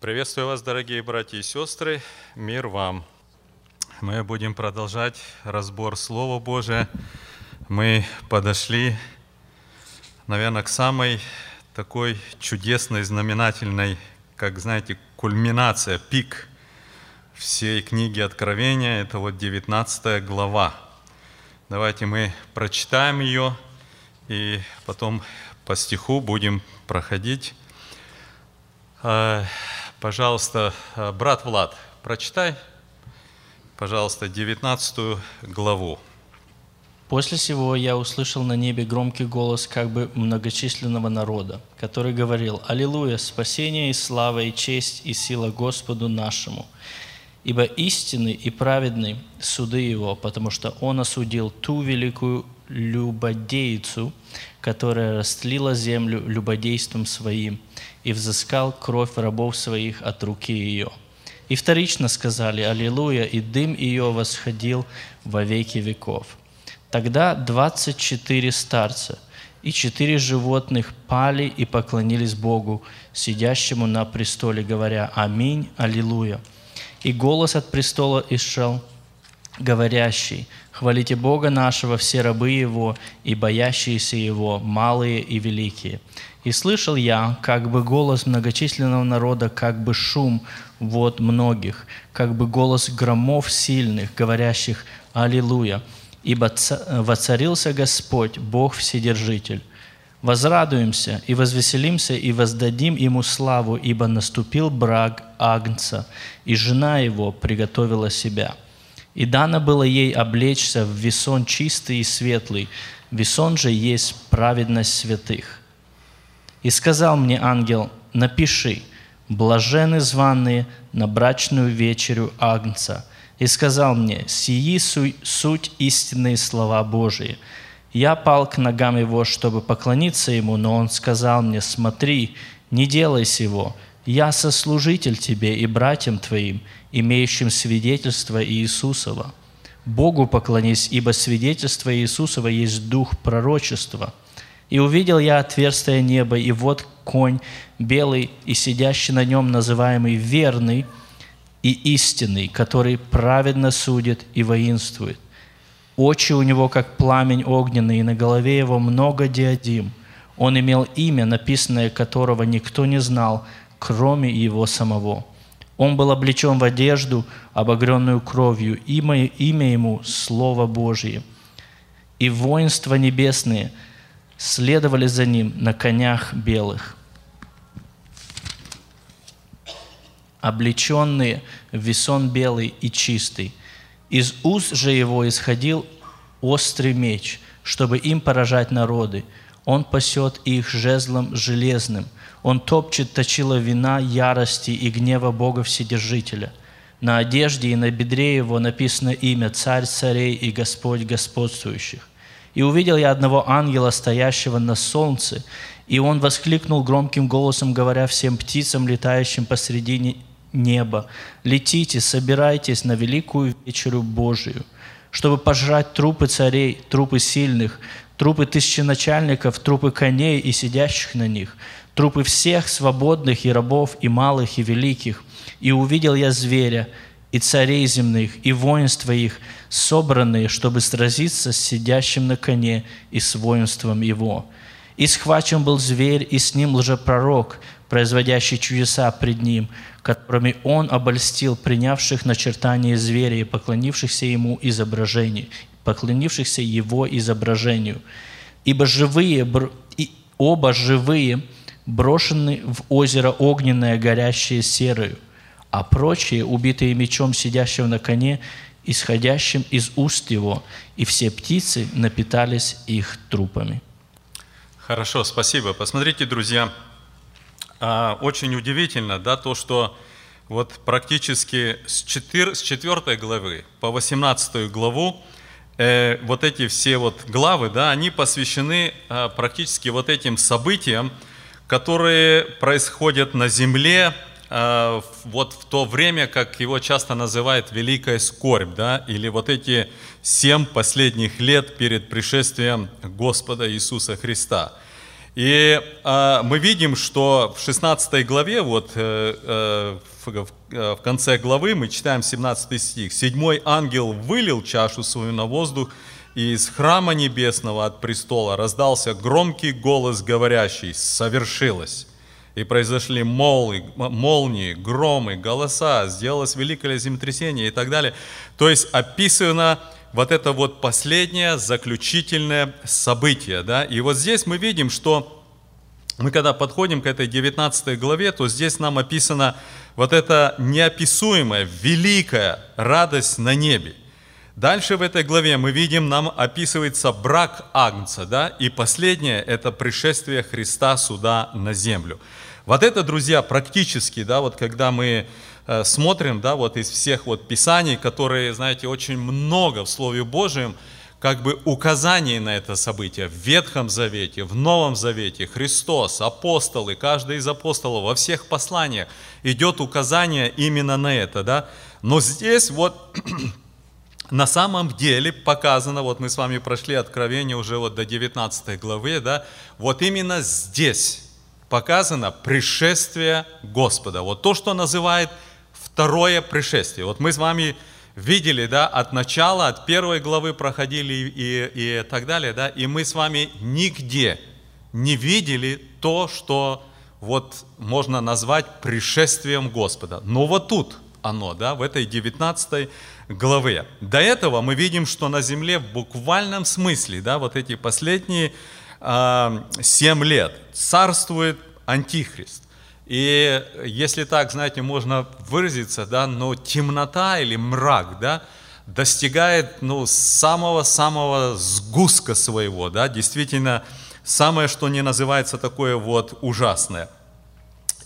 Приветствую вас, дорогие братья и сестры. Мир вам. Мы будем продолжать разбор Слова Божия. Мы подошли, наверное, к самой такой чудесной, знаменательной, как знаете, кульминация, пик всей книги Откровения. Это вот 19 глава. Давайте мы прочитаем ее и потом по стиху будем проходить. Пожалуйста, э, брат Влад, прочитай, пожалуйста, 19 главу. После всего я услышал на небе громкий голос как бы многочисленного народа, который говорил «Аллилуйя! Спасение и слава и честь и сила Господу нашему! Ибо истинный и праведный суды Его, потому что Он осудил ту великую любодейцу, которая растлила землю любодейством своим, и взыскал кровь рабов своих от руки ее». И вторично сказали «Аллилуйя!» и дым ее восходил во веки веков. Тогда двадцать четыре старца и четыре животных пали и поклонились Богу, сидящему на престоле, говоря «Аминь, Аллилуйя!» И голос от престола исшел, говорящий «Хвалите Бога нашего, все рабы Его и боящиеся Его, малые и великие». И слышал я, как бы голос многочисленного народа, как бы шум вод многих, как бы голос громов сильных, говорящих «Аллилуйя!» ибо воцарился Господь, Бог Вседержитель. Возрадуемся и возвеселимся и воздадим Ему славу, ибо наступил брак Агнца, и жена Его приготовила себя. И дано было ей облечься в весон чистый и светлый, весон же есть праведность святых. И сказал мне ангел, напиши, блажены званые на брачную вечерю Агнца – и сказал мне, «Сии суть истинные слова Божии». Я пал к ногам его, чтобы поклониться ему, но он сказал мне, «Смотри, не делай сего, я сослужитель тебе и братьям твоим, имеющим свидетельство Иисусова. Богу поклонись, ибо свидетельство Иисусова есть дух пророчества». И увидел я отверстие неба, и вот конь белый, и сидящий на нем, называемый верный – и истинный, который праведно судит и воинствует. Очи у него, как пламень огненный, и на голове его много диадим. Он имел имя, написанное которого никто не знал, кроме его самого. Он был облечен в одежду, обогренную кровью, имя, имя ему – Слово Божие. И воинства небесные следовали за ним на конях белых – облеченные в весон белый и чистый. Из уст же его исходил острый меч, чтобы им поражать народы. Он пасет их жезлом железным. Он топчет точила вина ярости и гнева Бога Вседержителя. На одежде и на бедре его написано имя «Царь царей и Господь господствующих». И увидел я одного ангела, стоящего на солнце, и он воскликнул громким голосом, говоря всем птицам, летающим посредине неба. Летите, собирайтесь на великую вечерю Божию, чтобы пожрать трупы царей, трупы сильных, трупы тысяченачальников, трупы коней и сидящих на них, трупы всех свободных и рабов, и малых, и великих. И увидел я зверя, и царей земных, и воинства их, собранные, чтобы сразиться с сидящим на коне и с воинством его. И схвачен был зверь, и с ним лжепророк, производящий чудеса пред ним, которыми он обольстил принявших начертание зверя и поклонившихся ему изображению, поклонившихся его изображению. Ибо живые, и оба живые брошены в озеро огненное, горящее серою, а прочие, убитые мечом сидящего на коне, исходящим из уст его, и все птицы напитались их трупами. Хорошо, спасибо. Посмотрите, друзья, а, очень удивительно, да, то, что вот практически с 4, с 4 главы по 18 главу э, вот эти все вот главы, да, они посвящены э, практически вот этим событиям, которые происходят на земле вот в то время, как его часто называют великая скорбь, да, или вот эти семь последних лет перед пришествием Господа Иисуса Христа – И э, мы видим, что в 16 главе, вот э, э, в, в конце главы мы читаем 17 стих. «Седьмой ангел вылил чашу свою на воздух, и из храма небесного от престола раздался громкий голос, говорящий «Совершилось!» И произошли молнии, молнии, громы, голоса, сделалось великое землетрясение и так далее. То есть описано вот это вот последнее заключительное событие. Да? И вот здесь мы видим, что мы когда подходим к этой 19 главе, то здесь нам описана вот эта неописуемая, великая радость на небе. Дальше в этой главе мы видим, нам описывается брак Агнца, да, и последнее – это пришествие Христа сюда на землю. Вот это, друзья, практически, да, вот когда мы э, смотрим, да, вот из всех вот писаний, которые, знаете, очень много в Слове Божьем, как бы указаний на это событие в Ветхом Завете, в Новом Завете, Христос, апостолы, каждый из апостолов, во всех посланиях идет указание именно на это, да. Но здесь вот на самом деле показано, вот мы с вами прошли откровение уже вот до 19 главы, да, вот именно здесь показано пришествие Господа. Вот то, что называет второе пришествие. Вот мы с вами видели, да, от начала, от первой главы проходили и, и так далее, да, и мы с вами нигде не видели то, что вот можно назвать пришествием Господа. Но вот тут оно, да, в этой 19 главе. До этого мы видим, что на земле в буквальном смысле, да, вот эти последние э, а, 7 лет царствует Антихрист. И если так, знаете, можно выразиться, да, но темнота или мрак, да, достигает, ну, самого-самого сгустка своего, да, действительно, самое, что не называется такое вот ужасное.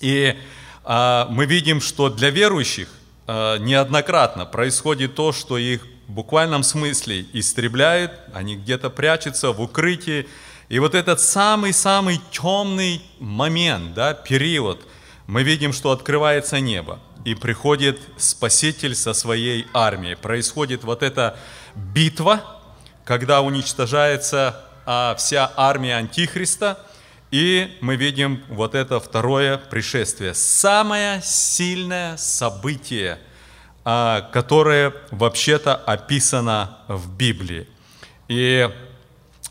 И а, мы видим, что для верующих Э, неоднократно происходит то, что их в буквальном смысле истребляют, они где-то прячутся в укрытии. И вот этот самый-самый темный момент, да, период, мы видим, что открывается небо, и приходит Спаситель со своей армией. Происходит вот эта битва, когда уничтожается а, вся армия Антихриста – и мы видим вот это второе пришествие. Самое сильное событие, а, которое вообще-то описано в Библии. И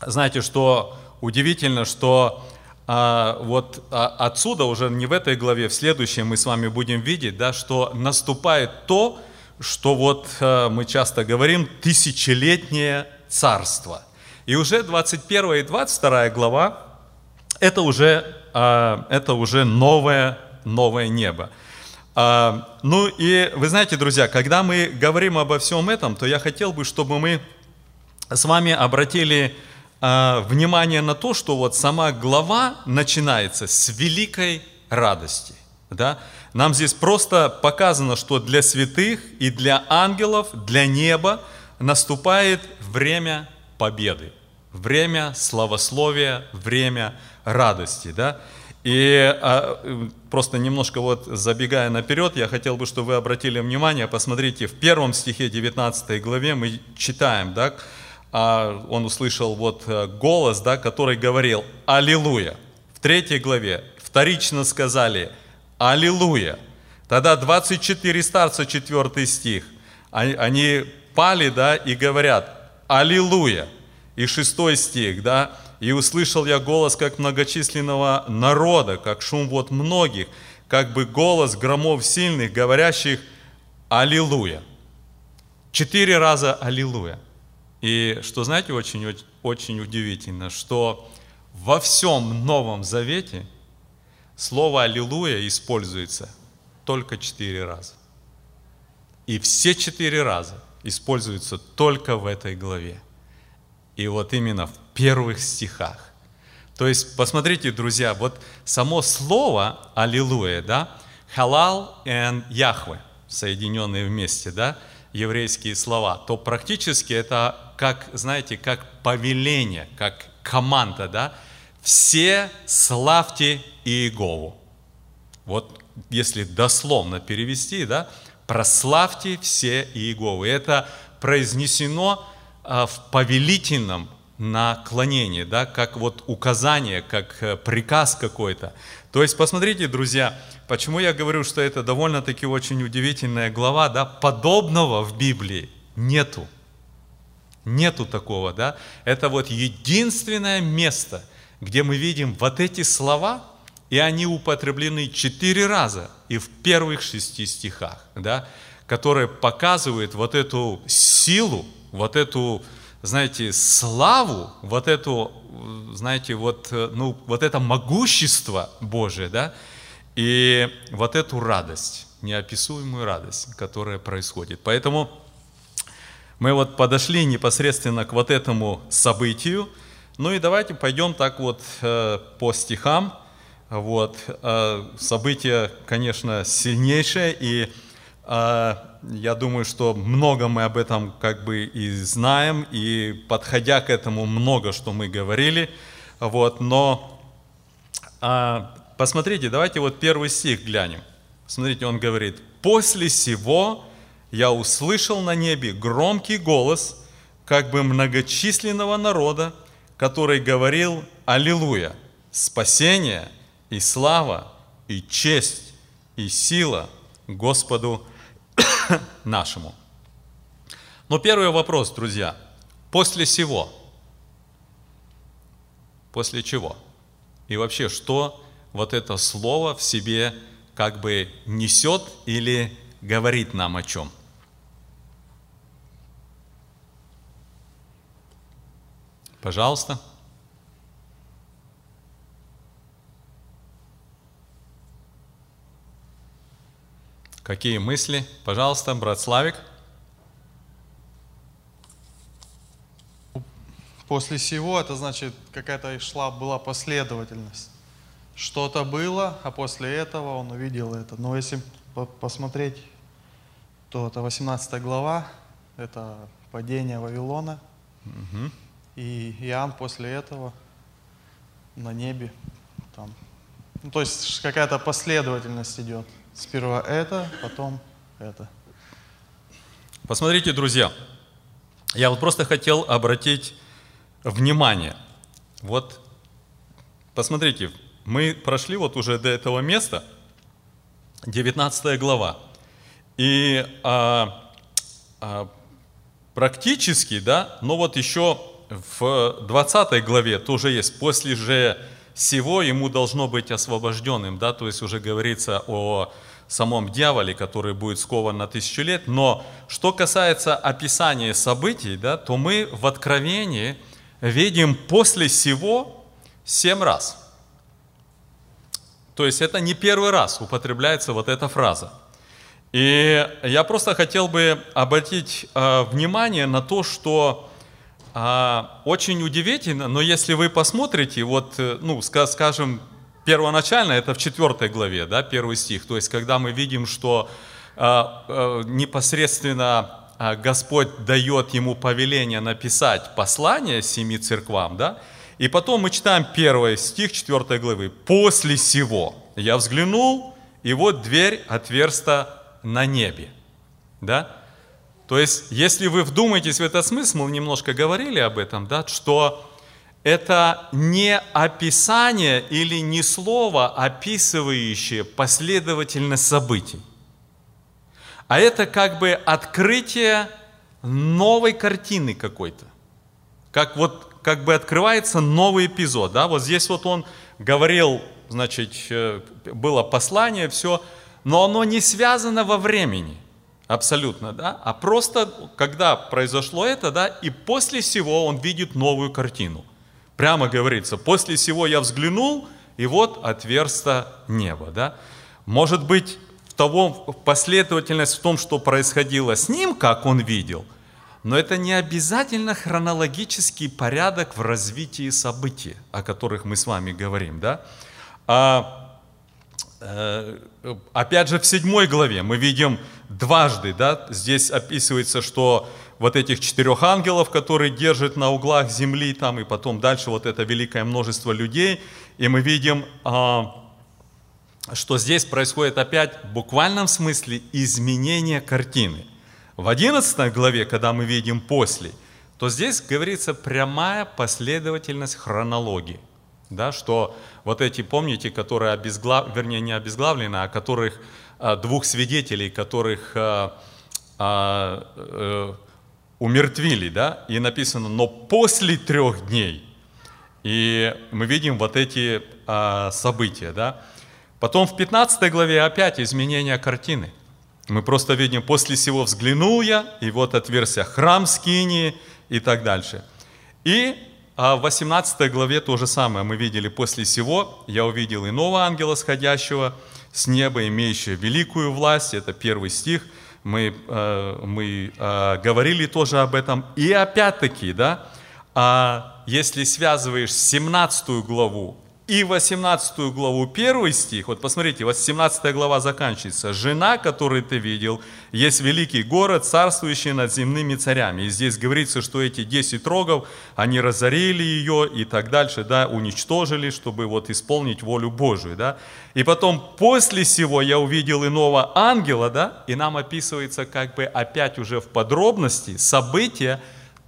знаете, что удивительно, что а, вот а, отсюда уже не в этой главе, в следующей мы с вами будем видеть, да, что наступает то, что вот мы часто говорим, тысячелетнее царство. И уже 21 и 22 глава это уже, а, это уже новое, новое небо. А, ну и вы знаете, друзья, когда мы говорим обо всем этом, то я хотел бы, чтобы мы с вами обратили а, внимание на то, что вот сама глава начинается с великой радости. Да? Нам здесь просто показано, что для святых и для ангелов, для неба наступает время победы, время славословия, время радости, да. И а, просто немножко вот забегая наперед, я хотел бы, чтобы вы обратили внимание, посмотрите, в первом стихе 19 главе мы читаем, да, а, он услышал вот э, голос, да, который говорил «Аллилуйя». В третьей главе вторично сказали «Аллилуйя». Тогда 24 старца, 4 стих, они, пали, да, и говорят «Аллилуйя». И шестой стих, да, и услышал я голос как многочисленного народа, как шум вот многих, как бы голос громов сильных, говорящих «Аллилуйя». Четыре раза «Аллилуйя». И что, знаете, очень, очень удивительно, что во всем Новом Завете слово «Аллилуйя» используется только четыре раза. И все четыре раза используются только в этой главе. И вот именно в первых стихах. То есть, посмотрите, друзья, вот само слово «Аллилуйя», да, «Халал» и «Яхве», соединенные вместе, да, еврейские слова, то практически это как, знаете, как повеление, как команда, да, все славьте Иегову. Вот если дословно перевести, да, прославьте все Иегову. Это произнесено в повелительном наклонение, да, как вот указание, как э, приказ какой-то. То есть, посмотрите, друзья, почему я говорю, что это довольно-таки очень удивительная глава, да, подобного в Библии нету. Нету такого, да. Это вот единственное место, где мы видим вот эти слова, и они употреблены четыре раза и в первых шести стихах, да, которые показывают вот эту силу, вот эту знаете, славу, вот эту, знаете, вот, ну, вот это могущество Божие, да, и вот эту радость, неописуемую радость, которая происходит. Поэтому мы вот подошли непосредственно к вот этому событию. Ну и давайте пойдем так вот э, по стихам. Вот, э, событие, конечно, сильнейшее, и э, я думаю, что много мы об этом как бы и знаем, и подходя к этому много что мы говорили. Вот, но а, посмотрите, давайте вот первый стих глянем. Смотрите, он говорит, «После сего я услышал на небе громкий голос, как бы многочисленного народа, который говорил «Аллилуйя! Спасение и слава и честь и сила Господу нашему. Но первый вопрос, друзья, после сего? После чего? И вообще, что вот это слово в себе как бы несет или говорит нам о чем? Пожалуйста. Какие мысли? Пожалуйста, брат Славик. После всего это значит, какая-то шла, была последовательность. Что-то было, а после этого он увидел это. Но если посмотреть, то это 18 глава, это падение Вавилона. Угу. И Иоанн после этого на небе там. Ну, то есть какая-то последовательность идет. Сперва это, потом это. Посмотрите, друзья, я вот просто хотел обратить внимание. Вот, посмотрите, мы прошли вот уже до этого места, 19 глава. И а, а, практически, да, но вот еще в 20 главе тоже есть, после же всего ему должно быть освобожденным, да, то есть уже говорится о самом дьяволе, который будет скован на тысячу лет. Но что касается описания событий, да, то мы в Откровении видим после всего семь раз. То есть это не первый раз употребляется вот эта фраза. И я просто хотел бы обратить э, внимание на то, что а, очень удивительно, но если вы посмотрите, вот, э, ну, скажем, первоначально это в четвертой главе, да, первый стих, то есть когда мы видим, что а, а, непосредственно Господь дает ему повеление написать послание семи церквам, да, и потом мы читаем первый стих четвертой главы. «После сего я взглянул, и вот дверь отверста на небе». Да? То есть, если вы вдумаетесь в этот смысл, мы немножко говорили об этом, да, что это не описание или не слово, описывающее последовательность событий, а это как бы открытие новой картины какой-то. Как вот как бы открывается новый эпизод. Да? Вот здесь вот он говорил, значит, э, было послание, все, но оно не связано во времени. Абсолютно, да? А просто, когда произошло это, да, и после всего он видит новую картину. Прямо говорится, после всего я взглянул, и вот отверсто небо, да? Может быть, в того последовательность в том, что происходило с ним, как он видел, но это не обязательно хронологический порядок в развитии событий, о которых мы с вами говорим, да? А Э, опять же, в седьмой главе мы видим дважды, да, здесь описывается, что вот этих четырех ангелов, которые держат на углах земли, там, и потом дальше вот это великое множество людей, и мы видим, а, что здесь происходит опять в буквальном смысле изменение картины. В одиннадцатой главе, когда мы видим после, то здесь говорится прямая последовательность хронологии. Да, что вот эти, помните, которые обезглав... вернее, не обезглавлены, а которых двух свидетелей, которых а, а, умертвили, да, и написано, но после трех дней. И мы видим вот эти события, да. Потом в 15 главе опять изменение картины. Мы просто видим, после всего взглянул я, и вот отверся храм Скинии и так дальше. И а в 18 главе то же самое мы видели. После всего я увидел иного ангела, сходящего с неба, имеющего великую власть. Это первый стих. Мы, э, мы э, говорили тоже об этом. И опять-таки, да, а если связываешь 17 главу и 18 главу, первый стих, вот посмотрите, 18 глава заканчивается. «Жена, которую ты видел, есть великий город, царствующий над земными царями». И здесь говорится, что эти 10 рогов, они разорили ее и так дальше, да, уничтожили, чтобы вот исполнить волю Божию, да. И потом, после всего я увидел иного ангела, да, и нам описывается как бы опять уже в подробности события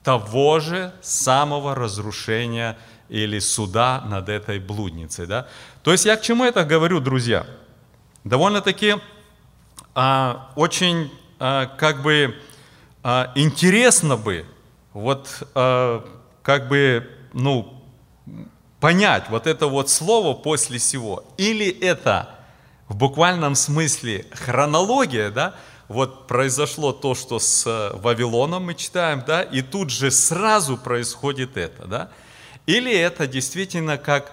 того же самого разрушения или суда над этой блудницей. Да? То есть я к чему это говорю, друзья? Довольно-таки а, очень а, как бы а, интересно бы вот а, как бы ну понять вот это вот слово после всего или это в буквальном смысле хронология, да, вот произошло то, что с Вавилоном мы читаем, да, и тут же сразу происходит это, да, или это действительно как,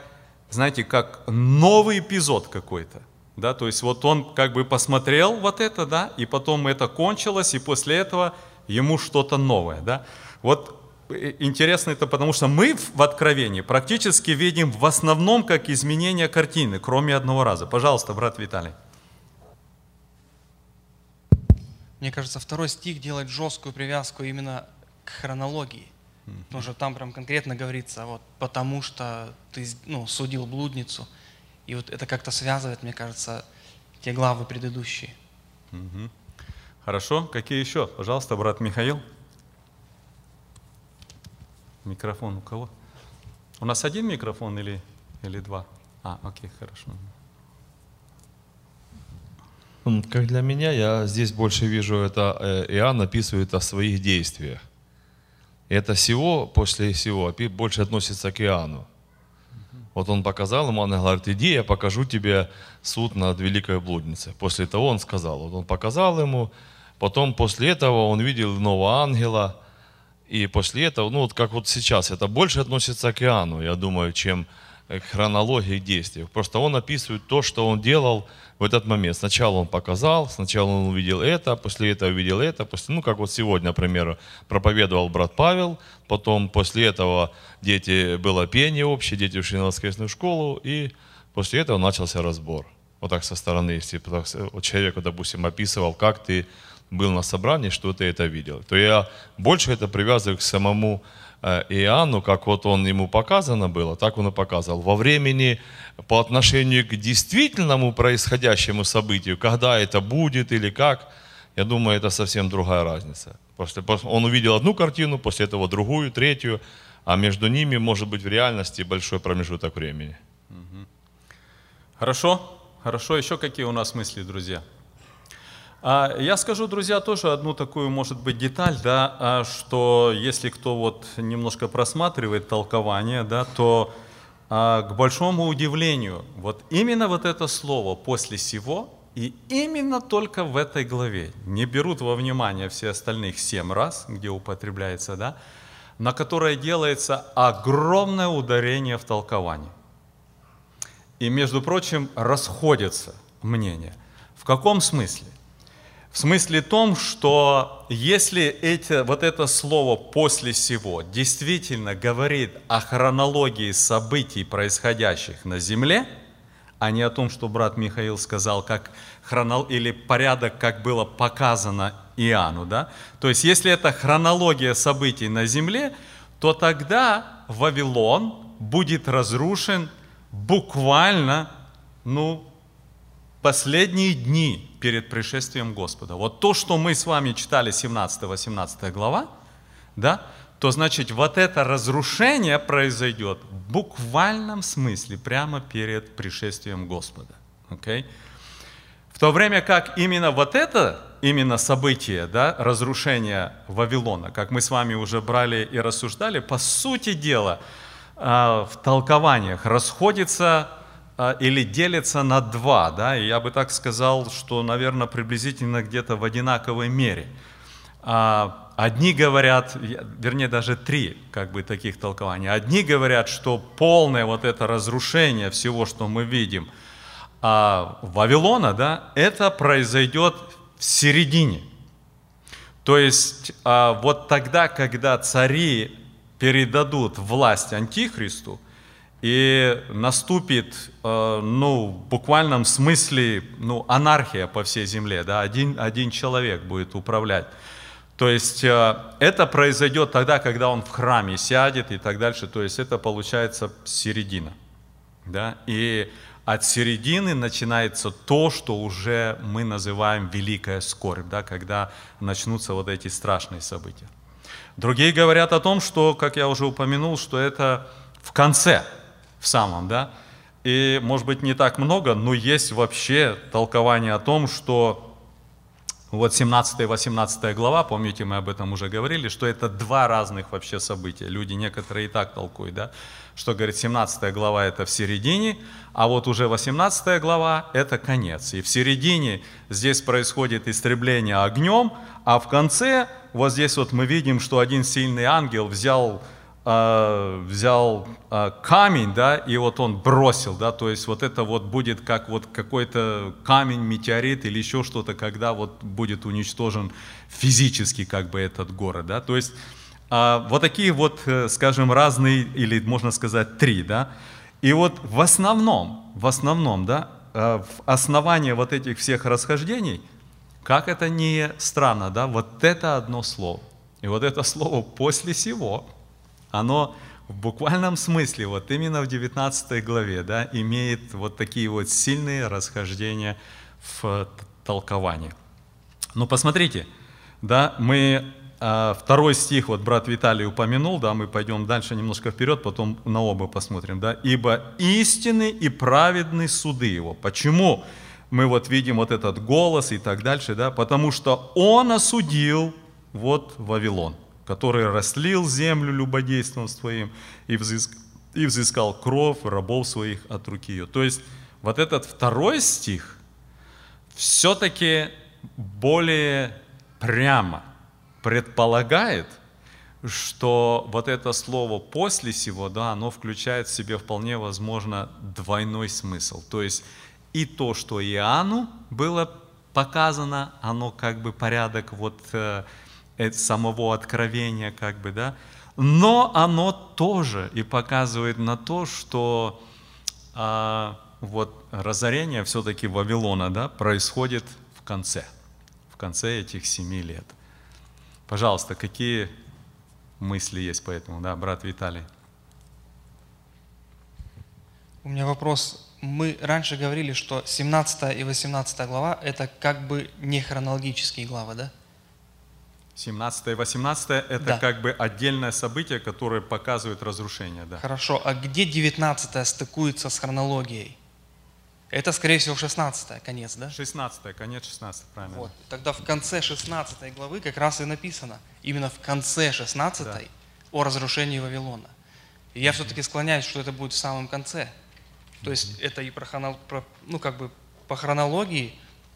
знаете, как новый эпизод какой-то. Да, то есть вот он как бы посмотрел вот это, да, и потом это кончилось, и после этого ему что-то новое, да. Вот э, интересно это потому, что мы в Откровении практически видим в основном как изменение картины, кроме одного раза. Пожалуйста, брат Виталий. Мне кажется, второй стих делает жесткую привязку именно к хронологии. Потому что там прям конкретно говорится, вот потому что ты ну, судил блудницу. И вот это как-то связывает, мне кажется, те главы предыдущие. Хорошо. Какие еще? Пожалуйста, брат Михаил. Микрофон у кого? У нас один микрофон или, или два? А, окей, хорошо. Как для меня, я здесь больше вижу, это э, Иоанн описывает о своих действиях. Это всего, после всего, больше относится к Иоанну. Вот он показал ему, он говорит, иди, я покажу тебе суд над великой блудницей. После того он сказал, вот он показал ему, потом после этого он видел нового ангела, и после этого, ну вот как вот сейчас, это больше относится к Иоанну, я думаю, чем хронологии действий. Просто он описывает то, что он делал в этот момент. Сначала он показал, сначала он увидел это, после этого увидел это, после, ну как вот сегодня, например, проповедовал брат Павел, потом после этого дети, было пение общее, дети ушли на воскресную школу, и после этого начался разбор. Вот так со стороны, если вот человеку, допустим, описывал, как ты был на собрании, что ты это видел, то я больше это привязываю к самому Э, Иоанну, как вот он ему показано было, так он и показывал. Во времени по отношению к действительному происходящему событию, когда это будет или как, я думаю, это совсем другая разница. После, он увидел одну картину, после этого другую, третью, а между ними может быть в реальности большой промежуток времени. Хорошо, хорошо. Еще какие у нас мысли, друзья? А, я скажу, друзья, тоже одну такую, может быть, деталь, да, а, что если кто вот немножко просматривает толкование, да, то а, к большому удивлению, вот именно вот это слово «после сего» и именно только в этой главе, не берут во внимание все остальных семь раз, где употребляется, да, на которое делается огромное ударение в толковании. И, между прочим, расходятся мнения. В каком смысле? В смысле том, что если это, вот это слово «после всего» действительно говорит о хронологии событий, происходящих на земле, а не о том, что брат Михаил сказал, как хронол... или порядок, как было показано Иоанну, да? То есть, если это хронология событий на земле, то тогда Вавилон будет разрушен буквально, ну, последние дни перед пришествием Господа. Вот то, что мы с вами читали 17-18 глава, да, то значит вот это разрушение произойдет в буквальном смысле прямо перед пришествием Господа. Okay? В то время как именно вот это, именно событие, да, разрушения Вавилона, как мы с вами уже брали и рассуждали, по сути дела, а, в толкованиях расходится или делится на два, да, и я бы так сказал, что, наверное, приблизительно где-то в одинаковой мере. А, одни говорят, вернее даже три как бы таких толкований. Одни говорят, что полное вот это разрушение всего, что мы видим, Вавилона, да, это произойдет в середине. То есть вот тогда, когда цари передадут власть Антихристу, и наступит, э, ну, в буквальном смысле, ну, анархия по всей земле, да, один, один человек будет управлять. То есть э, это произойдет тогда, когда он в храме сядет и так дальше, то есть это получается середина, да, и от середины начинается то, что уже мы называем великая скорбь, да, когда начнутся вот эти страшные события. Другие говорят о том, что, как я уже упомянул, что это в конце – в самом, да. И, может быть, не так много, но есть вообще толкование о том, что вот 17 и 18 глава, помните, мы об этом уже говорили, что это два разных вообще события. Люди некоторые и так толкуют, да, что, говорит, 17 глава это в середине, а вот уже 18 глава это конец. И в середине здесь происходит истребление огнем, а в конце вот здесь вот мы видим, что один сильный ангел взял э, взял э, камень, да, и вот он бросил, да, то есть вот это вот будет как вот какой-то камень, метеорит или еще что-то, когда вот будет уничтожен физически как бы этот город, да, то есть э, вот такие вот, э, скажем, разные, или можно сказать три, да, и вот в основном, в основном, да, э, в основании вот этих всех расхождений, как это не странно, да, вот это одно слово. И вот это слово после всего, оно в буквальном смысле, вот именно в 19 главе, да, имеет вот такие вот сильные расхождения в толковании. Ну, посмотрите, да, мы а, второй стих, вот брат Виталий упомянул, да, мы пойдем дальше немножко вперед, потом на оба посмотрим, да, ибо истины и праведны суды его. Почему мы вот видим вот этот голос и так дальше, да, потому что он осудил вот Вавилон который растлил землю любодейством своим и взыскал, и взыскал кровь рабов своих от руки ее. То есть вот этот второй стих все-таки более прямо предполагает, что вот это слово «после сего», да, оно включает в себе вполне возможно двойной смысл. То есть и то, что Иоанну было показано, оно как бы порядок вот э, самого откровения, как бы, да, но оно тоже и показывает на то, что а, вот разорение все-таки Вавилона, да, происходит в конце, в конце этих семи лет. Пожалуйста, какие мысли есть по этому, да, брат Виталий? У меня вопрос. Мы раньше говорили, что 17 и 18 глава – это как бы не хронологические главы, да? 17 и 18 это Да. как бы отдельное событие, которое показывает разрушение. Да. Хорошо, а где 19 стыкуется с хронологией? Это, скорее всего, 16 конец, да? 16 конец 16 правильно. Вот. Тогда в конце 16 главы как раз и написано, именно в конце 16 Да. о разрушении Вавилона. И я все-таки склоняюсь, что это будет в самом конце. То есть это и про, хронол- про- ну, как бы по хронологии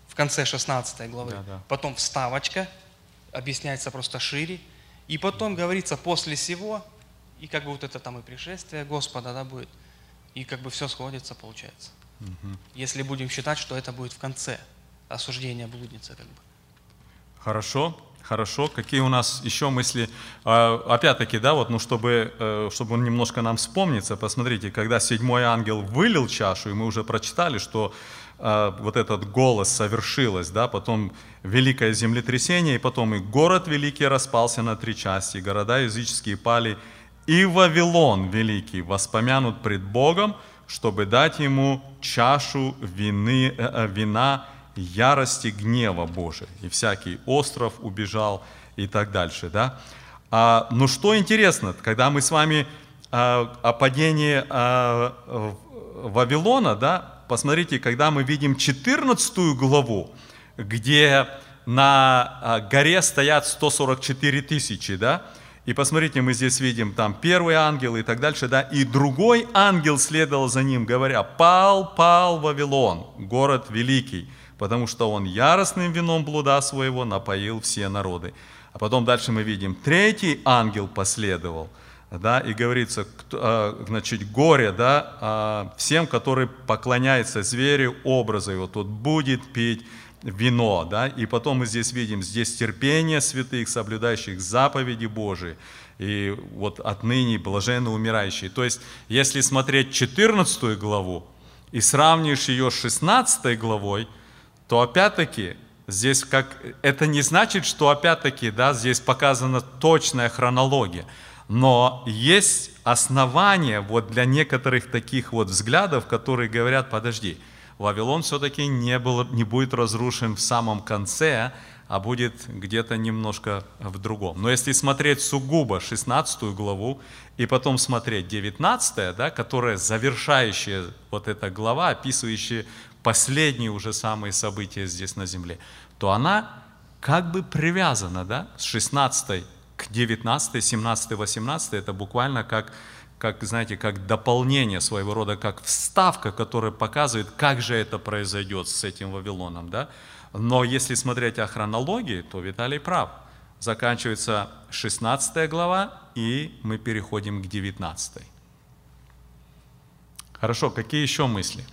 в конце 16 главы. Да, да. Потом вставочка, объясняется просто шире. И потом говорится после всего, и как бы вот это там и пришествие Господа да, будет. И как бы все сходится, получается. Если будем считать, что это будет в конце осуждения блудницы, как бы. Хорошо, хорошо. Какие у нас еще мысли? А, Опять-таки, да, вот, ну, чтобы, э, чтобы он немножко нам вспомнится, посмотрите, когда седьмой ангел вылил чашу, и мы уже прочитали, что вот этот голос совершилось, да, потом великое землетрясение, и потом и город великий распался на три части, города языческие пали, и Вавилон великий воспомянут пред Богом, чтобы дать ему чашу вины, э, э, вина ярости гнева Божия. И всякий остров убежал и так дальше. Да? А, ну что интересно, когда мы с вами а, о падении а, Вавилона, да, посмотрите, когда мы видим 14 главу, где на а, горе стоят 144 тысячи, да, и посмотрите, мы здесь видим там первый ангел и так дальше, да, и другой ангел следовал за ним, говоря, пал, пал Вавилон, город великий, потому что он яростным вином блуда своего напоил все народы. А потом дальше мы видим, третий ангел последовал, да, и говорится, а, значит, горе, да, а, всем, которые поклоняются зверю, образу его, тот будет пить вино, да, и потом мы здесь видим, здесь терпение святых, соблюдающих заповеди Божии, и вот отныне блаженно умирающие. То есть, если смотреть 14 главу и сравнишь ее с 16 главой, то опять-таки здесь как это не значит, что опять-таки да, здесь показана точная хронология, но есть основания вот для некоторых таких вот взглядов, которые говорят, подожди, Вавилон все-таки не, был, не будет разрушен в самом конце, а будет где-то немножко в другом. Но если смотреть сугубо 16 главу и потом смотреть 19, да, которая завершающая вот эта глава, описывающая последние уже самые события здесь на земле, то она как бы привязана да, с 16 к 19, 17, 18, это буквально как, как, знаете, как дополнение своего рода, как вставка, которая показывает, как же это произойдет с этим Вавилоном. Да? Но если смотреть о хронологии, то Виталий прав. Заканчивается 16 глава, и мы переходим к 19. Хорошо, какие еще мысли?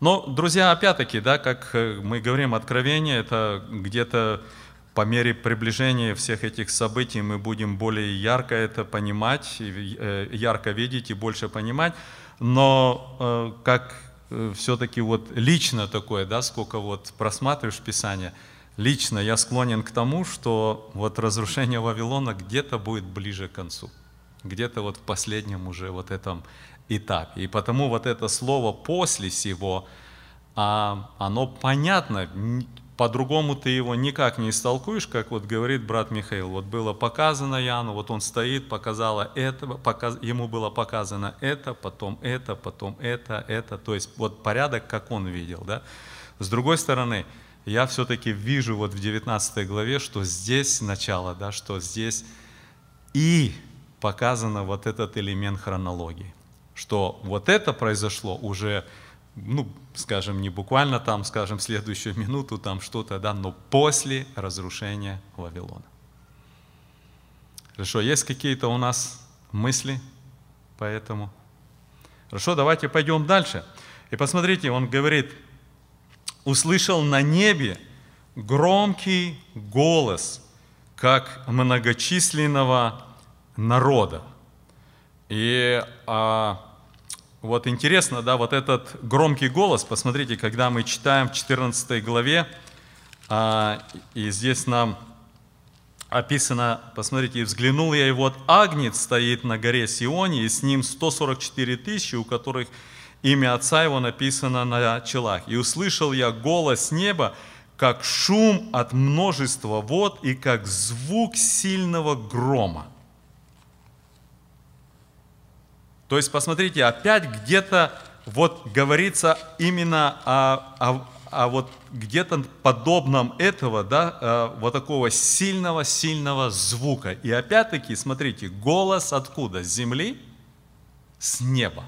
Но, друзья, опять-таки, да, как э, мы говорим, откровение, это где-то по мере приближения всех этих событий мы будем более ярко это понимать, э, ярко видеть и больше понимать. Но э, как все-таки вот лично такое, да, сколько вот просматриваешь Писание, лично я склонен к тому, что вот разрушение Вавилона где-то будет ближе к концу, где-то вот в последнем уже вот этом этапе. И потому вот это слово «после сего», а, оно понятно, по-другому ты его никак не истолкуешь, как вот говорит брат Михаил. Вот было показано Яну, вот он стоит, показало это, показ- ему было показано это, потом это, потом это, это. То есть вот порядок, как он видел. Да? С другой стороны, я все-таки вижу вот в 19 главе, что здесь начало, да, что здесь и показано вот этот элемент хронологии, что вот это произошло уже, ну, скажем, не буквально там, скажем, следующую минуту, там что-то, да, но после разрушения Вавилона. Хорошо, есть какие-то у нас мысли по этому? Хорошо, давайте пойдем дальше. И посмотрите, он говорит, услышал на небе громкий голос, как многочисленного народа. И а, вот интересно, да, вот этот громкий голос, посмотрите, когда мы читаем в 14 главе, а, и здесь нам описано, посмотрите, «И взглянул я, и вот Агнец стоит на горе Сионе, и с ним 144 тысячи, у которых имя Отца его написано на челах. И услышал я голос неба, как шум от множества вод и как звук сильного грома. То есть, посмотрите, опять где-то вот говорится именно о, о, о вот где-то подобном этого, да, э, вот такого сильного-сильного звука. И опять-таки, смотрите, голос откуда? С земли? С неба.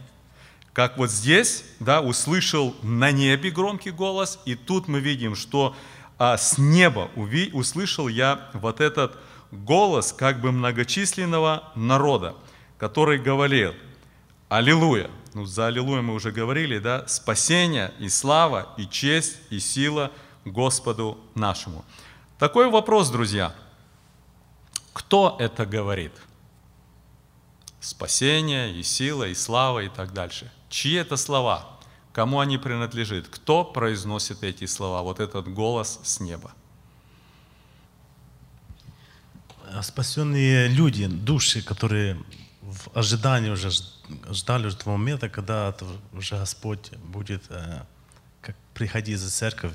Как вот здесь, да, услышал на небе громкий голос, и тут мы видим, что а, с неба уви, услышал я вот этот голос как бы многочисленного народа, который говорил, Аллилуйя. Ну, за Аллилуйя мы уже говорили, да? Спасение и слава, и честь, и сила Господу нашему. Такой вопрос, друзья. Кто это говорит? Спасение, и сила, и слава, и так дальше. Чьи это слова? Кому они принадлежат? Кто произносит эти слова? Вот этот голос с неба. спасенные люди, души, которые в ожидании уже ждали уже того момента, когда уже Господь будет э, как приходить за церковь.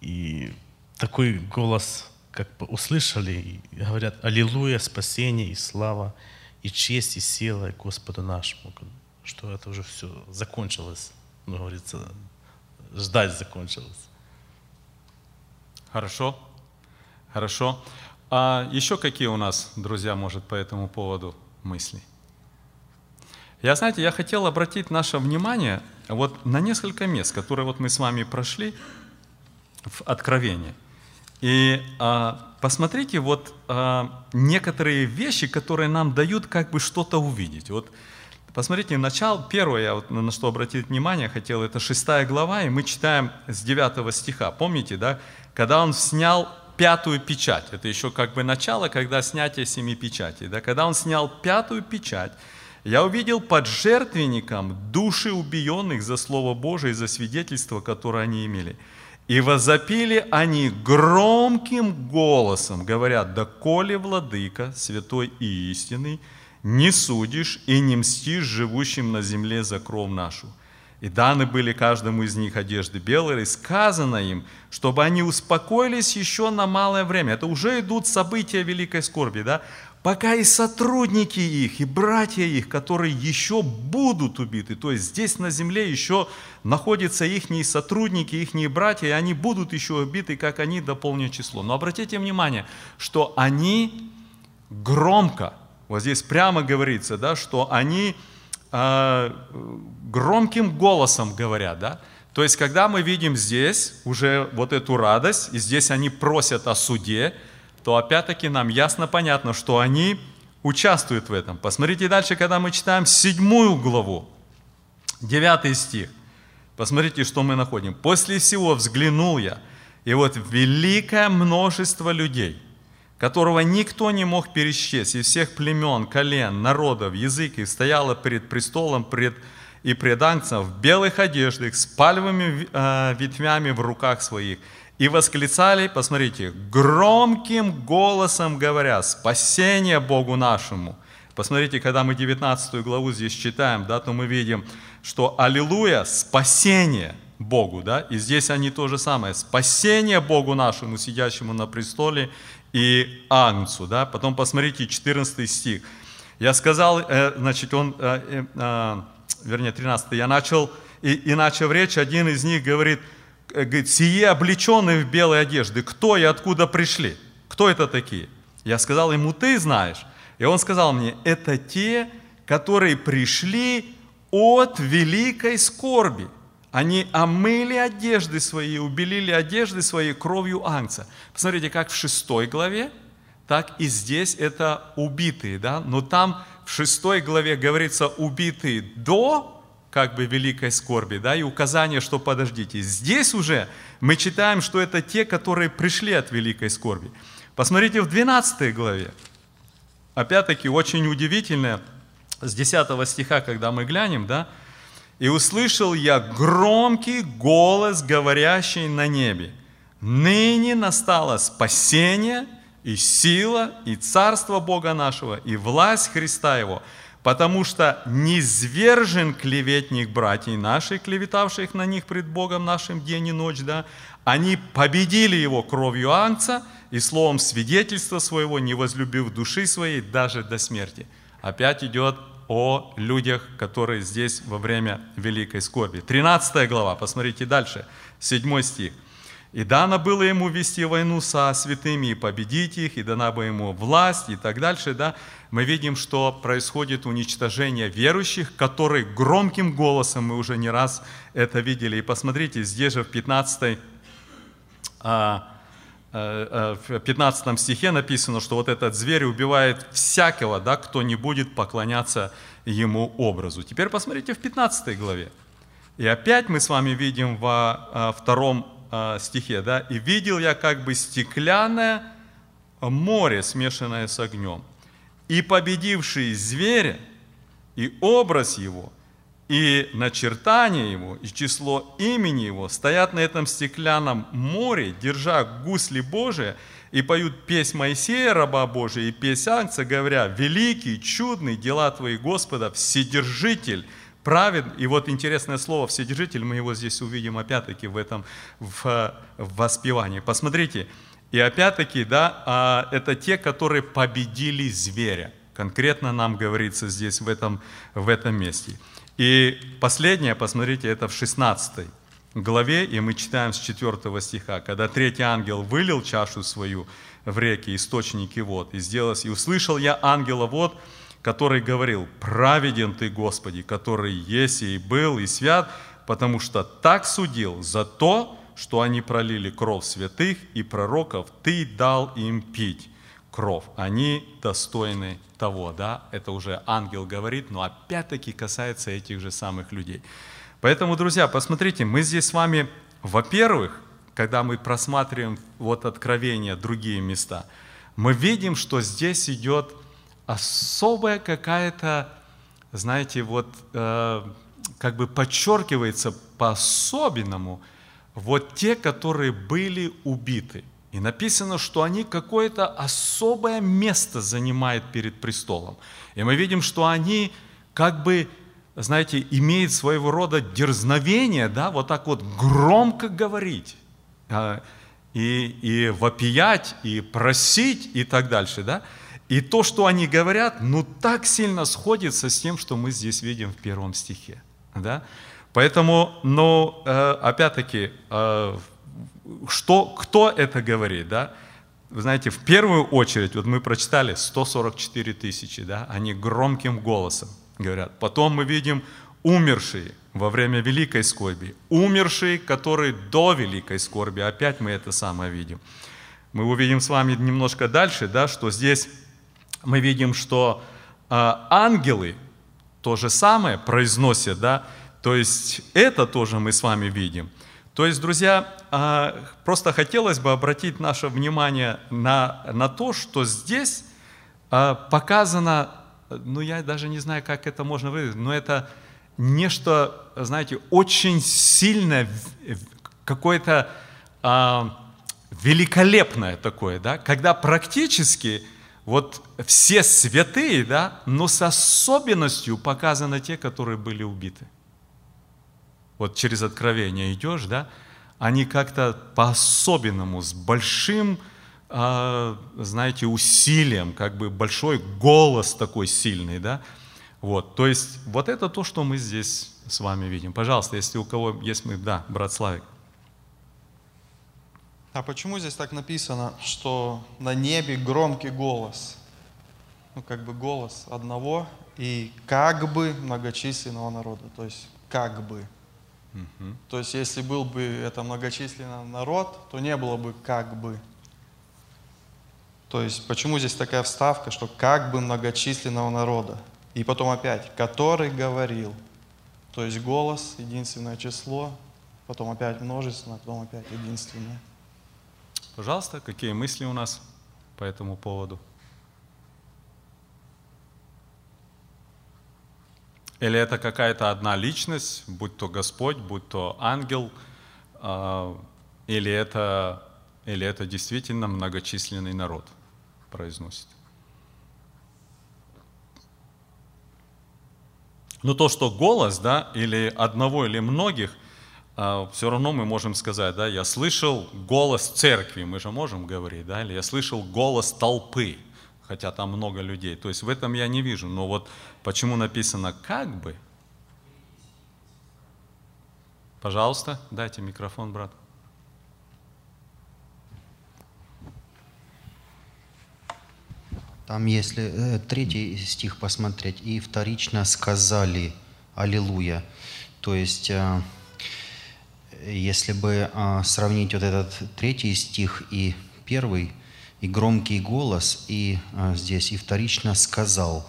И такой голос как бы услышали, и говорят, Аллилуйя, спасение и слава, и честь, и сила Господу нашему, что это уже все закончилось, ну, говорится, ждать закончилось. Хорошо, хорошо. А еще какие у нас, друзья, может по этому поводу мысли? Я, знаете, я хотел обратить наше внимание вот на несколько мест, которые вот мы с вами прошли в Откровении. И а, посмотрите вот а, некоторые вещи, которые нам дают как бы что-то увидеть. Вот посмотрите, начало, первое, вот на что обратить внимание хотел, это шестая глава, и мы читаем с 9 стиха. Помните, да? Когда он снял пятую печать. Это еще как бы начало, когда снятие семи печатей. Да? Когда он снял пятую печать, я увидел под жертвенником души убиенных за Слово Божие и за свидетельство, которое они имели. И возопили они громким голосом, говорят, да коли владыка, святой и истинный, не судишь и не мстишь живущим на земле за кровь нашу – и даны были каждому из них одежды белые, и сказано им, чтобы они успокоились еще на малое время. Это уже идут события великой скорби, да? Пока и сотрудники их, и братья их, которые еще будут убиты, то есть здесь на земле еще находятся их сотрудники, их братья, и они будут еще убиты, как они дополнят число. Но обратите внимание, что они громко, вот здесь прямо говорится, да, что они а, громким голосом говорят, да? То есть, когда мы видим здесь уже вот эту радость, и здесь они просят о суде, то опять-таки нам ясно понятно, что они участвуют в этом. Посмотрите дальше, когда мы читаем седьмую главу, девятый стих. Посмотрите, что мы находим. «После всего взглянул я, и вот великое множество людей – которого никто не мог пересчесть, из всех племен, колен, народов, языков, стояло перед престолом пред, и пред ангцем в белых одеждах, с пальмовыми э, ветвями в руках своих, и восклицали, посмотрите, громким голосом говоря, спасение Богу нашему. Посмотрите, когда мы 19 главу здесь читаем, да, то мы видим, что аллилуйя, спасение Богу, да, и здесь они то же самое, спасение Богу нашему, сидящему на престоле, и Агнцу. Да? Потом посмотрите 14 стих. Я сказал, э, значит, он, э, э, вернее, 13, я начал, и, и начав речь, один из них говорит, говорит, сие облеченные в белые одежды, кто и откуда пришли? Кто это такие? Я сказал ему, ты знаешь. И он сказал мне, это те, которые пришли от великой скорби. Они омыли одежды свои, убелили одежды свои кровью ангца. Посмотрите, как в шестой главе, так и здесь это убитые, да? Но там в шестой главе говорится убитые до как бы великой скорби, да, и указание, что подождите. Здесь уже мы читаем, что это те, которые пришли от великой скорби. Посмотрите в 12 главе. Опять-таки очень удивительно, с 10 стиха, когда мы глянем, да, и услышал я громкий голос, говорящий на небе. Ныне настало спасение и сила, и царство Бога нашего, и власть Христа Его, потому что низвержен клеветник братьев наших, клеветавших на них пред Богом нашим день и ночь, да, они победили его кровью ангца и словом свидетельства своего, не возлюбив души своей даже до смерти. Опять идет о людях, которые здесь во время великой скорби. 13 глава, посмотрите дальше, 7 стих. «И дано было ему вести войну со святыми и победить их, и дана бы ему власть» и так дальше. Да? Мы видим, что происходит уничтожение верующих, которые громким голосом, мы уже не раз это видели. И посмотрите, здесь же в 15 Э, э, в 15 стихе написано, что вот этот зверь убивает всякого, да, кто не будет поклоняться ему образу. Теперь посмотрите в 15 главе. И опять мы с вами видим во э, стихе, да, «И видел я как бы стеклянное море, смешанное с огнем, и победивший зверя, и образ его – и начертание его, и число имени его стоят на этом стеклянном море, держа гусли Божие, и поют песнь Моисея, раба Божия, и песнь Ангца, говоря, «Великий, чудный дела Твои, Господа, Вседержитель, правед». И вот интересное слово «Вседержитель», мы его здесь увидим опять-таки в этом в, в воспевании. Посмотрите, И опять-таки, да, а, это те, которые победили зверя. Конкретно нам говорится здесь, в этом, в этом месте. И последнее, посмотрите, это в 16 главе, и мы читаем с 4 стиха, когда третий ангел вылил чашу свою в реки, источники вод, и сделал, и услышал я ангела вод, который говорил, праведен ты, Господи, который есть и был, и свят, потому что так судил за то, что они пролили кровь святых и пророков, ты дал им пить кровь. Они достойны того, да, это уже ангел говорит, но опять-таки касается этих же самых людей. Поэтому, друзья, посмотрите, мы здесь с вами, во-первых, когда мы просматриваем вот откровения, другие места, мы видим, что здесь идет особая какая-то, знаете, вот э, как бы подчеркивается по-особенному вот те, которые были убиты. И написано, что они какое-то особое место занимают перед престолом. И мы видим, что они как бы, знаете, имеют своего рода дерзновение, да, вот так вот громко говорить а, и, и вопиять, и просить, и так дальше, да. И то, что они говорят, ну так сильно сходится с тем, что мы здесь видим в первом стихе, да. Поэтому, ну, э, опять-таки, э, что, кто это говорит, да? Вы знаете, в первую очередь, вот мы прочитали 144 тысячи, да, они громким голосом говорят. Потом мы видим умершие во время великой скорби, умершие, которые до великой скорби, опять мы это самое видим. Мы увидим с вами немножко дальше, да, что здесь мы видим, что э, ангелы то же самое произносят, да, то есть это тоже мы с вами видим. То есть, друзья, а, просто хотелось бы обратить наше внимание на, на то, что здесь а, показано, ну я даже не знаю, как это можно выразить, но это нечто, знаете, очень сильное, какое-то а, великолепное такое, да, когда практически вот все святые, да, но с особенностью показаны те, которые были убиты вот через откровение идешь, да, они как-то по-особенному, с большим, э, знаете, усилием, как бы большой голос такой сильный, да, вот, то есть вот это то, что мы здесь с вами видим. Пожалуйста, если у кого есть мы, да, брат Славик. А почему здесь так написано, что на небе громкий голос? Ну, как бы голос одного и как бы многочисленного народа. То есть, как бы. Угу. То есть, если был бы это многочисленный народ, то не было бы как бы. То есть, почему здесь такая вставка, что как бы многочисленного народа? И потом опять, который говорил. То есть голос, единственное число, потом опять множественное, потом опять единственное. Пожалуйста, какие мысли у нас по этому поводу? Или это какая-то одна личность, будь то Господь, будь то ангел, а, или это, или это действительно многочисленный народ произносит. Но то, что голос, да, или одного, или многих, все равно мы можем сказать, да, я слышал голос церкви, мы же можем говорить, да, или я слышал голос толпы, хотя там много людей. То есть в этом я не вижу. Но вот почему написано «как бы», Пожалуйста, дайте микрофон, брат. Там, если э, третий стих посмотреть, и вторично сказали «Аллилуйя». То есть, э, если бы э, сравнить вот этот третий стих и первый, и громкий голос, и а, здесь и вторично сказал,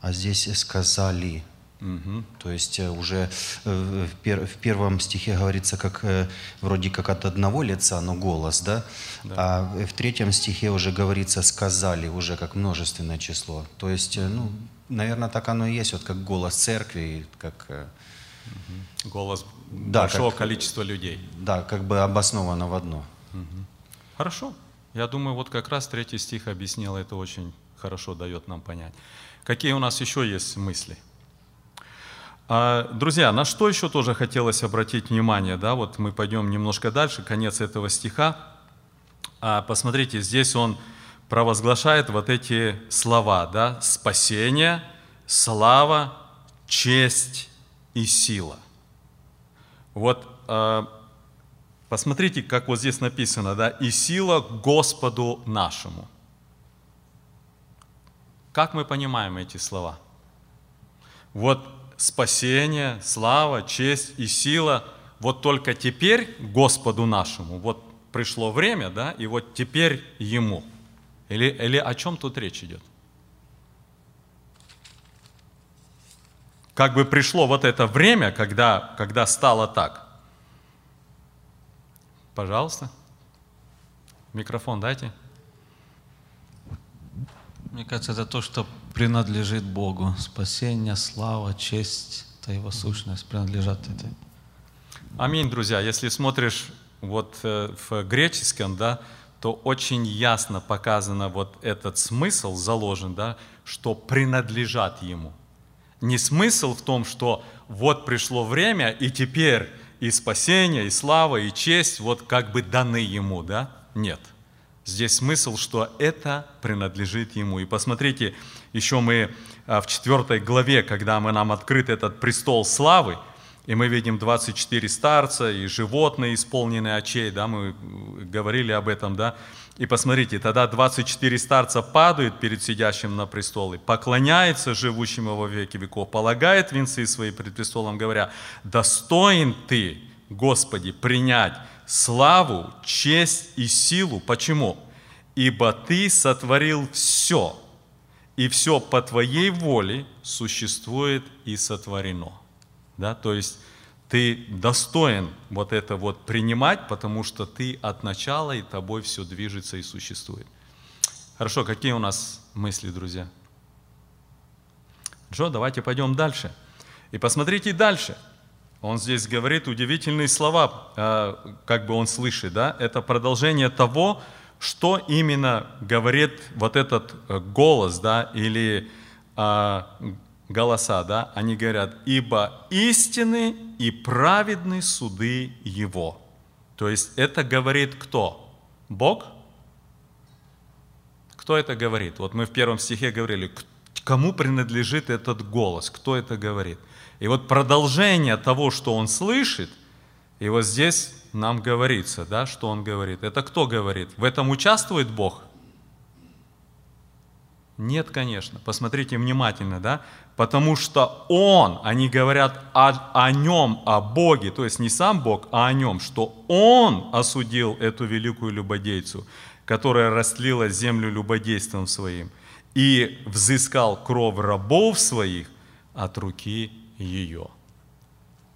а здесь сказали. Угу. То есть э, уже э, в, пер, в первом стихе говорится как э, вроде как от одного лица, но голос, да? да? А в третьем стихе уже говорится сказали, уже как множественное число. То есть, ну, наверное, так оно и есть, вот как голос церкви, как угу. голос да, большого как, количества людей. Да, как бы обосновано в одно. Угу. Хорошо. Я думаю, вот как раз третий стих объяснил это очень хорошо, дает нам понять. Какие у нас еще есть мысли? А, друзья, на что еще тоже хотелось обратить внимание, да, вот мы пойдем немножко дальше, конец этого стиха. А посмотрите, здесь он провозглашает вот эти слова, да, спасение, слава, честь и сила. Вот а, посмотрите, как вот здесь написано, да, и сила Господу нашему. Как мы понимаем эти слова? Вот спасение, слава, честь и сила, вот только теперь Господу нашему, вот пришло время, да, и вот теперь Ему. Или, или о чем тут речь идет? Как бы пришло вот это время, когда, когда стало так. Пожалуйста. Микрофон дайте. Мне кажется, это то, что принадлежит Богу. Спасение, слава, честь, это Его сущность принадлежат этой. Аминь, друзья. Если смотришь вот э, в греческом, да, то очень ясно показано вот этот смысл заложен, да, что принадлежат Ему. Не смысл в том, что вот пришло время, и теперь и спасение, и слава, и честь вот как бы даны Ему, да? Нет. Здесь смысл, что это принадлежит Ему. И посмотрите, еще мы а, в четвертой главе, когда мы нам открыт этот престол славы, и мы видим 24 старца и животные, исполненные очей, да, мы говорили об этом, да. И посмотрите, тогда 24 старца падают перед сидящим на престоле, поклоняются живущему во веки веков, полагают венцы свои пред престолом, говоря, достоин ты, Господи, принять славу, честь и силу. Почему? Ибо Ты сотворил все, и все по Твоей воле существует и сотворено. Да? То есть ты достоин вот это вот принимать, потому что ты от начала, и тобой все движется и существует. Хорошо, какие у нас мысли, друзья? Джо, давайте пойдем дальше. И посмотрите дальше – он здесь говорит удивительные слова, э, как бы он слышит, да? Это продолжение того, что именно говорит вот этот э, голос, да, или а, голоса, да? Они говорят, ибо истины и праведны суды Его. То есть это говорит кто? Бог? Кто это говорит? Вот мы в первом стихе говорили, кому принадлежит этот голос, кто это говорит? И вот продолжение того, что он слышит, и вот здесь нам говорится, да, что он говорит. Это кто говорит? В этом участвует Бог? Нет, конечно. Посмотрите внимательно, да? Потому что Он, они говорят о, о Нем, о Боге, то есть не сам Бог, а о Нем, что Он осудил эту великую любодейцу, которая растлила землю любодейством своим, и взыскал кровь рабов своих от руки ее.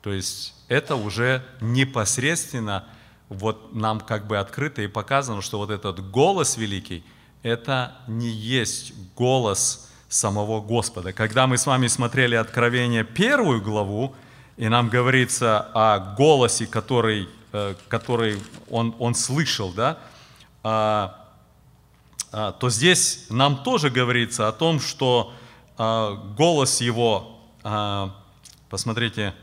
То есть это уже непосредственно вот нам как бы открыто и показано, что вот этот голос великий, это не есть голос самого Господа. Когда мы с вами смотрели Откровение первую главу, и нам говорится о голосе, который, э, который он, он слышал, да, а, а, то здесь нам тоже говорится о том, что а, голос его Посмотрите,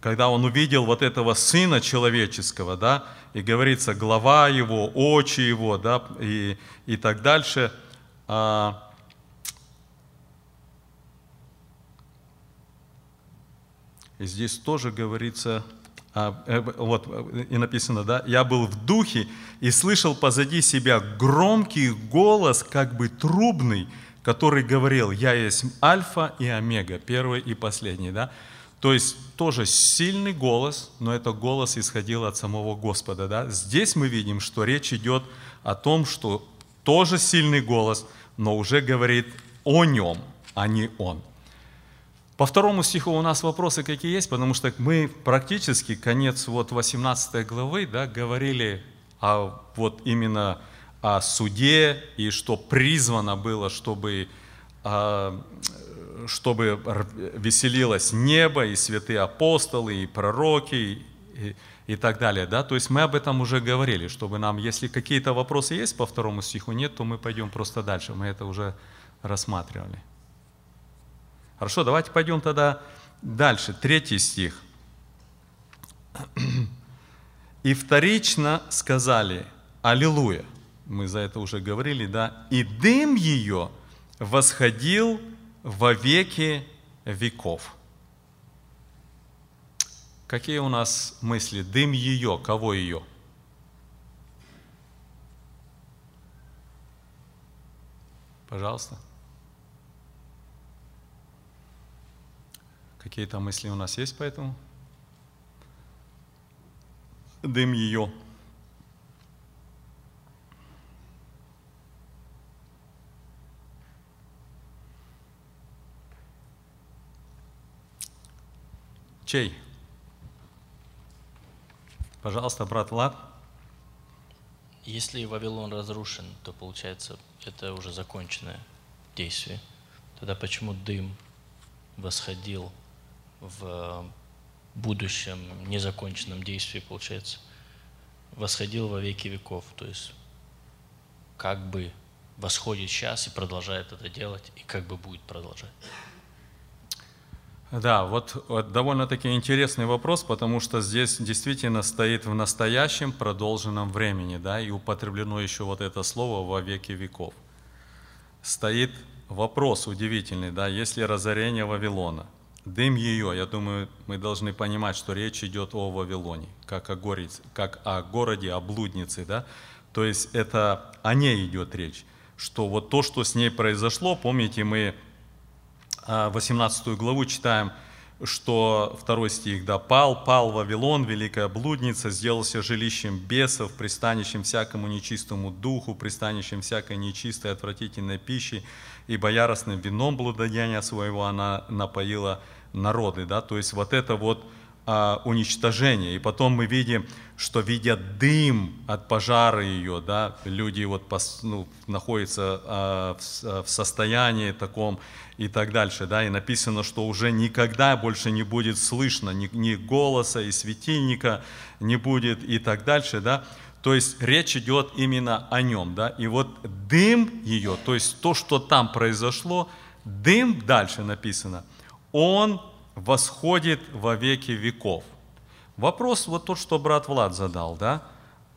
когда он увидел вот этого сына человеческого, да, и говорится, глава его, очи его, да, и, и так дальше, а, и здесь тоже говорится, а, э, вот и написано, да, я был в духе и слышал позади себя громкий голос, как бы трубный, который говорил, я есть альфа и омега, первый и последний, да? То есть тоже сильный голос, но это голос исходил от самого Господа, да? Здесь мы видим, что речь идет о том, что тоже сильный голос, но уже говорит о нем, а не он. По второму стиху у нас вопросы какие есть, потому что мы практически конец вот 18 главы да, говорили о вот именно о суде и что призвано было, чтобы, а, чтобы веселилось небо и святые апостолы, и пророки, и, и так далее. Да? То есть мы об этом уже говорили, чтобы нам, если какие-то вопросы есть по второму стиху, нет, то мы пойдем просто дальше. Мы это уже рассматривали. Хорошо, давайте пойдем тогда дальше. Третий стих. и вторично сказали «Аллилуйя». Мы за это уже говорили, да? И дым ее восходил во веки веков. Какие у нас мысли? Дым ее, кого ее? Пожалуйста. Какие-то мысли у нас есть по этому? Дым ее. Чей? Пожалуйста, брат Влад. Если Вавилон разрушен, то получается это уже законченное действие. Тогда почему дым восходил в будущем незаконченном действии, получается, восходил во веки веков, то есть как бы восходит сейчас и продолжает это делать, и как бы будет продолжать. Да, вот, вот довольно-таки интересный вопрос, потому что здесь действительно стоит в настоящем продолженном времени, да, и употреблено еще вот это слово во веки веков. Стоит вопрос удивительный, да, если разорение Вавилона, дым ее, я думаю, мы должны понимать, что речь идет о Вавилоне, как о, горе, как о городе, о блуднице, да, то есть это о ней идет речь, что вот то, что с ней произошло, помните, мы 18 а, главу читаем, что второй стих, да, «Пал, пал Вавилон, великая блудница, сделался жилищем бесов, пристанищем всякому нечистому духу, пристанищем всякой нечистой отвратительной пищи, ибо яростным вином блудодеяния своего она напоила народы». Да? То есть вот это вот а, уничтожение. И потом мы видим, что видя дым от пожара ее, да, люди вот пос, ну, находятся а, в, в состоянии таком, и так дальше. Да? И написано, что уже никогда больше не будет слышно ни, ни голоса и светильника не будет и так дальше. Да? То есть речь идет именно о нем. Да? И вот дым ее, то есть то, что там произошло, дым дальше написано, он восходит во веки веков. Вопрос вот тот, что брат Влад задал, да?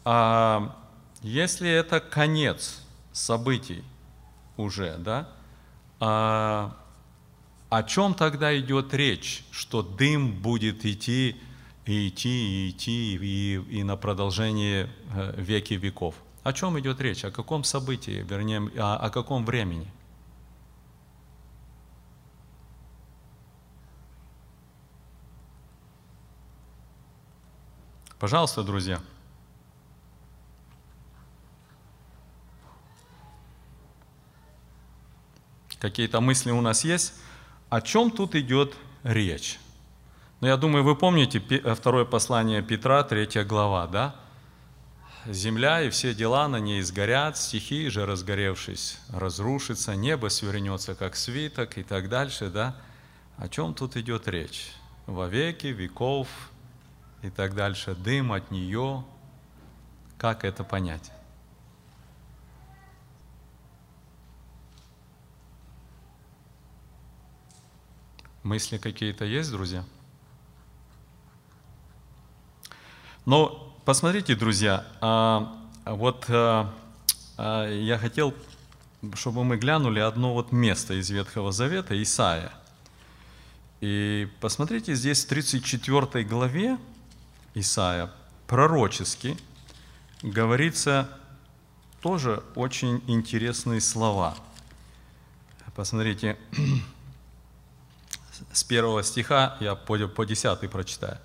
А если это конец событий уже, да? А, о чем тогда идет речь, что дым будет идти и идти, и идти, и, и на продолжение э, веки веков? О чем идет речь? О каком событии, вернее, о, о каком времени? Пожалуйста, друзья. Какие-то мысли у нас есть? О чем тут идет речь? Ну, я думаю, вы помните э, второе послание Петра, третья глава, да? Земля и все дела на ней сгорят, стихии же, разгоревшись, разрушится, небо свернется, как свиток и так дальше, да? О чем тут идет речь? Во веки веков и так дальше, дым от нее. Как это понять? Мысли какие-то есть, друзья? Но посмотрите, друзья, а, вот а, а, я хотел, чтобы мы глянули одно вот место из Ветхого Завета, Исаия. И посмотрите, здесь в 34 главе Исаия пророчески говорится тоже очень интересные слова. Посмотрите, с первого стиха, я по, десятый прочитаю.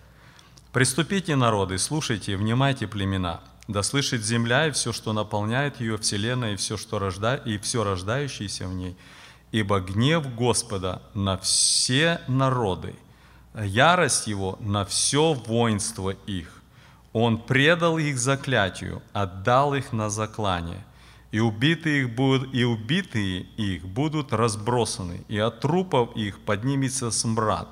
«Приступите, народы, слушайте, внимайте, племена, да слышит земля и все, что наполняет ее, вселенная и все, что рожда, и все рождающееся в ней, ибо гнев Господа на все народы, ярость Его на все воинство их. Он предал их заклятию, отдал их на заклание – и убитые, их будут, и убитые их будут разбросаны, и от трупов их поднимется смрад,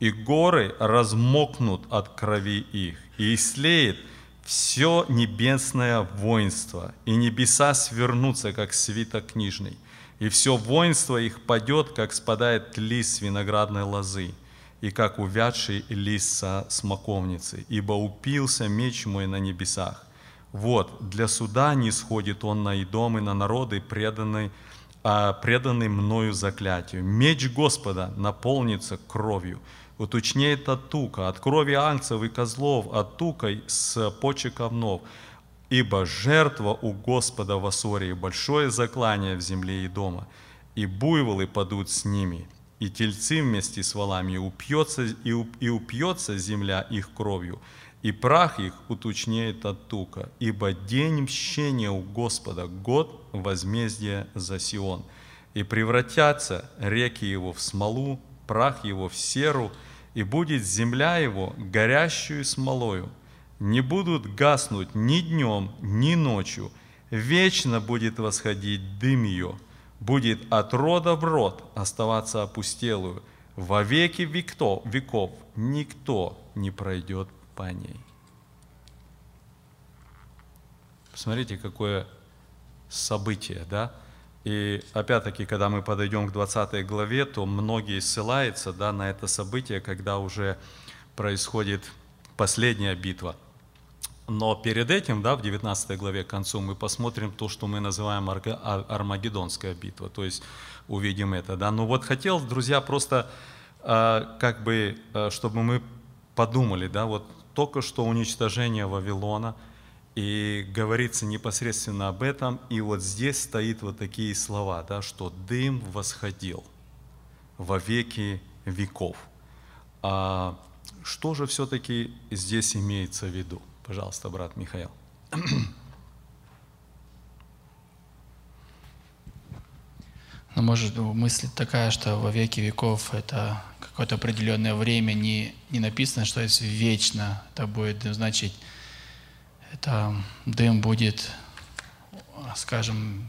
и горы размокнут от крови их, и ислеет все небесное воинство, и небеса свернутся, как свиток книжный, и все воинство их падет, как спадает лист виноградной лозы, и как увядший лист со смоковницы, ибо упился меч мой на небесах. Вот, для суда не сходит он на Идом и на народы, преданный, а, преданный мною заклятию. Меч Господа наполнится кровью, уточнеет от тука, от крови ангцев и козлов, от тука с почек овнов. Ибо жертва у Господа в Ассории, большое заклание в земле и дома, и буйволы падут с ними, и тельцы вместе с валами, упьется, и, уп- и упьется земля их кровью, и прах их уточнеет от тука, ибо день мщения у Господа, год возмездия за Сион. И превратятся реки его в смолу, прах его в серу, и будет земля его горящую смолою. Не будут гаснуть ни днем, ни ночью, вечно будет восходить дым ее, будет от рода в род оставаться опустелую, во веки веков, веков никто не пройдет по ней. Посмотрите, какое событие, да? И опять-таки, когда мы подойдем к 20 главе, то многие ссылаются да, на это событие, когда уже происходит последняя битва. Но перед этим, да, в 19 главе к концу, мы посмотрим то, что мы называем Армагеддонская битва, то есть увидим это. Да? Ну вот хотел, друзья, просто э, как бы, э, чтобы мы подумали, да, вот только что уничтожение Вавилона, и говорится непосредственно об этом, и вот здесь стоит вот такие слова, да, что дым восходил во веки веков. А что же все-таки здесь имеется в виду? Пожалуйста, брат Михаил. Но может мысль такая, что во веки веков это какое-то определенное время не, не написано, что если вечно это будет значить, это дым будет, скажем,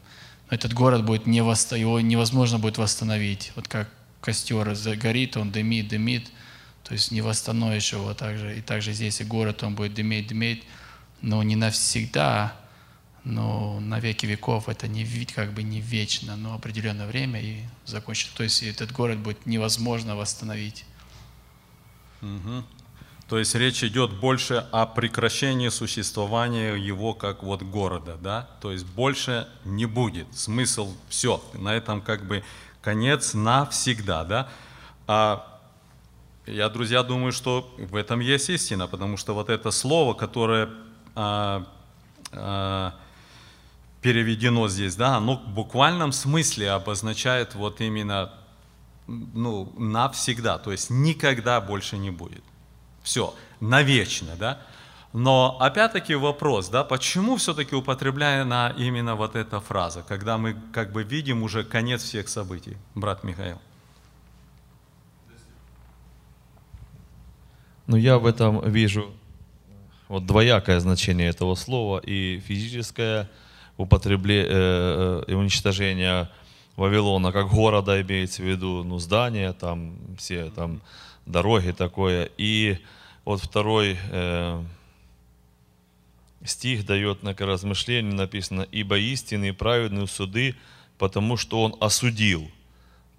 этот город будет не его невозможно будет восстановить. Вот как костер загорит, он дымит, дымит, то есть не восстановишь его также. И также здесь и город, он будет дыметь, дыметь, но не навсегда, но на веки веков это не как бы не вечно, но определенное время и закончится. То есть этот город будет невозможно восстановить. Мгм. То есть речь идет больше о прекращении существования его как вот города, да? То есть больше не будет. Смысл все, на этом как бы конец навсегда, да? А я, друзья, думаю, что в этом есть истина, потому что вот это слово, которое а, а, переведено здесь, да, оно в буквальном смысле обозначает вот именно ну, навсегда, то есть никогда больше не будет. Все, навечно, да? Но опять-таки вопрос, да, почему все-таки употребляена именно вот эта фраза, когда мы как бы видим уже конец всех событий, брат Михаил? Ну, я в этом вижу вот двоякое значение этого слова и физическое употребление э, и уничтожение Вавилона как города имеется в виду, ну, здания, там все там дороги такое. И вот второй э, стих дает на размышление, написано, «Ибо истинные праведные суды, потому что Он осудил».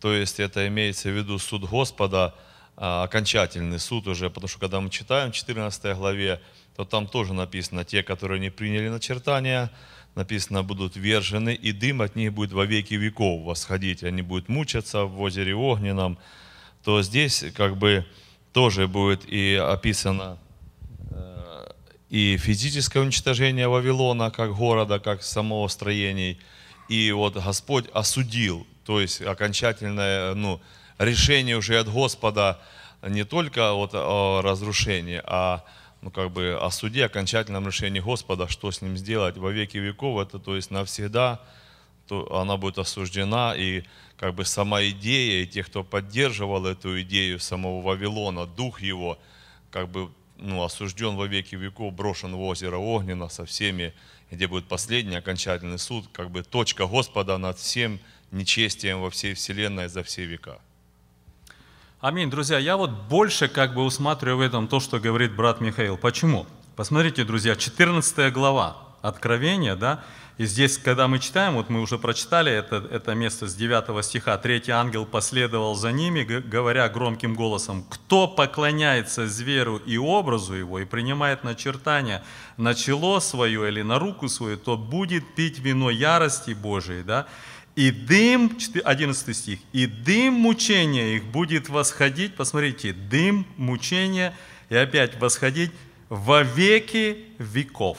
То есть это имеется в виду суд Господа, окончательный суд уже, потому что когда мы читаем в 14 главе, то там тоже написано, те, которые не приняли начертания, написано, будут вержены, и дым от них будет во веки веков восходить, они будут мучаться в озере огненном, то здесь как бы тоже будет и описано э, и физическое уничтожение Вавилона как города, как самого строений, и вот Господь осудил, то есть окончательное ну, решение уже от Господа не только вот о разрушении, а ну, как бы о суде, окончательном решении Господа, что с ним сделать во веки веков, это то есть навсегда, то она будет осуждена, и как бы сама идея, и те, кто поддерживал эту идею самого Вавилона, дух его, как бы ну, осужден во веки веков, брошен в озеро Огненно со всеми, где будет последний окончательный суд, как бы точка Господа над всем нечестием во всей вселенной за все века. Аминь, друзья. Я вот больше как бы усматриваю в этом то, что говорит брат Михаил. Почему? Посмотрите, друзья, 14 глава Откровения, да, и здесь, когда мы читаем, вот мы уже прочитали это, это место с 9 стиха, третий ангел последовал за ними, говоря громким голосом, «Кто поклоняется зверу и образу его, и принимает начертания на чело свое или на руку свою, тот будет пить вино ярости Божией». Да? И дым, 11 стих, «И дым мучения их будет восходить», посмотрите, дым мучения, и опять восходить во веки веков.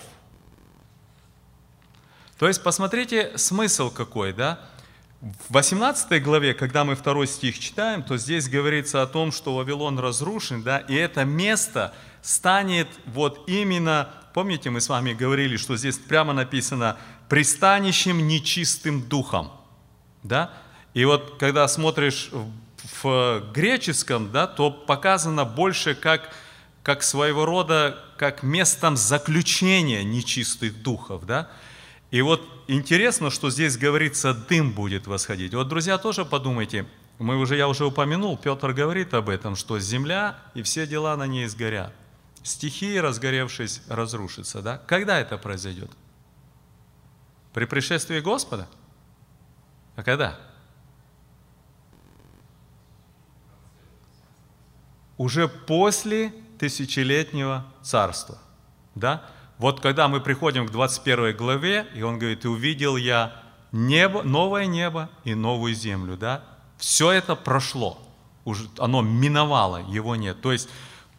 То есть посмотрите смысл какой, да? В 18 главе, когда мы второй стих читаем, то здесь говорится о том, что Вавилон разрушен, да, и это место станет вот именно, помните, мы с вами говорили, что здесь прямо написано «пристанищем нечистым духом», да? И вот когда смотришь в греческом, да, то показано больше как, как своего рода, как местом заключения нечистых духов, да? И вот интересно, что здесь говорится, дым будет восходить. Вот, друзья, тоже подумайте, мы уже, я уже упомянул, Петр говорит об этом, что земля и все дела на ней сгорят. Стихии, разгоревшись, разрушатся. Да? Когда это произойдет? При пришествии Господа? А когда? Уже после тысячелетнего царства. Да? Вот когда мы приходим к 21 главе, и он говорит, и увидел я небо, новое небо и новую землю, да? Все это прошло, уже оно миновало, его нет. То есть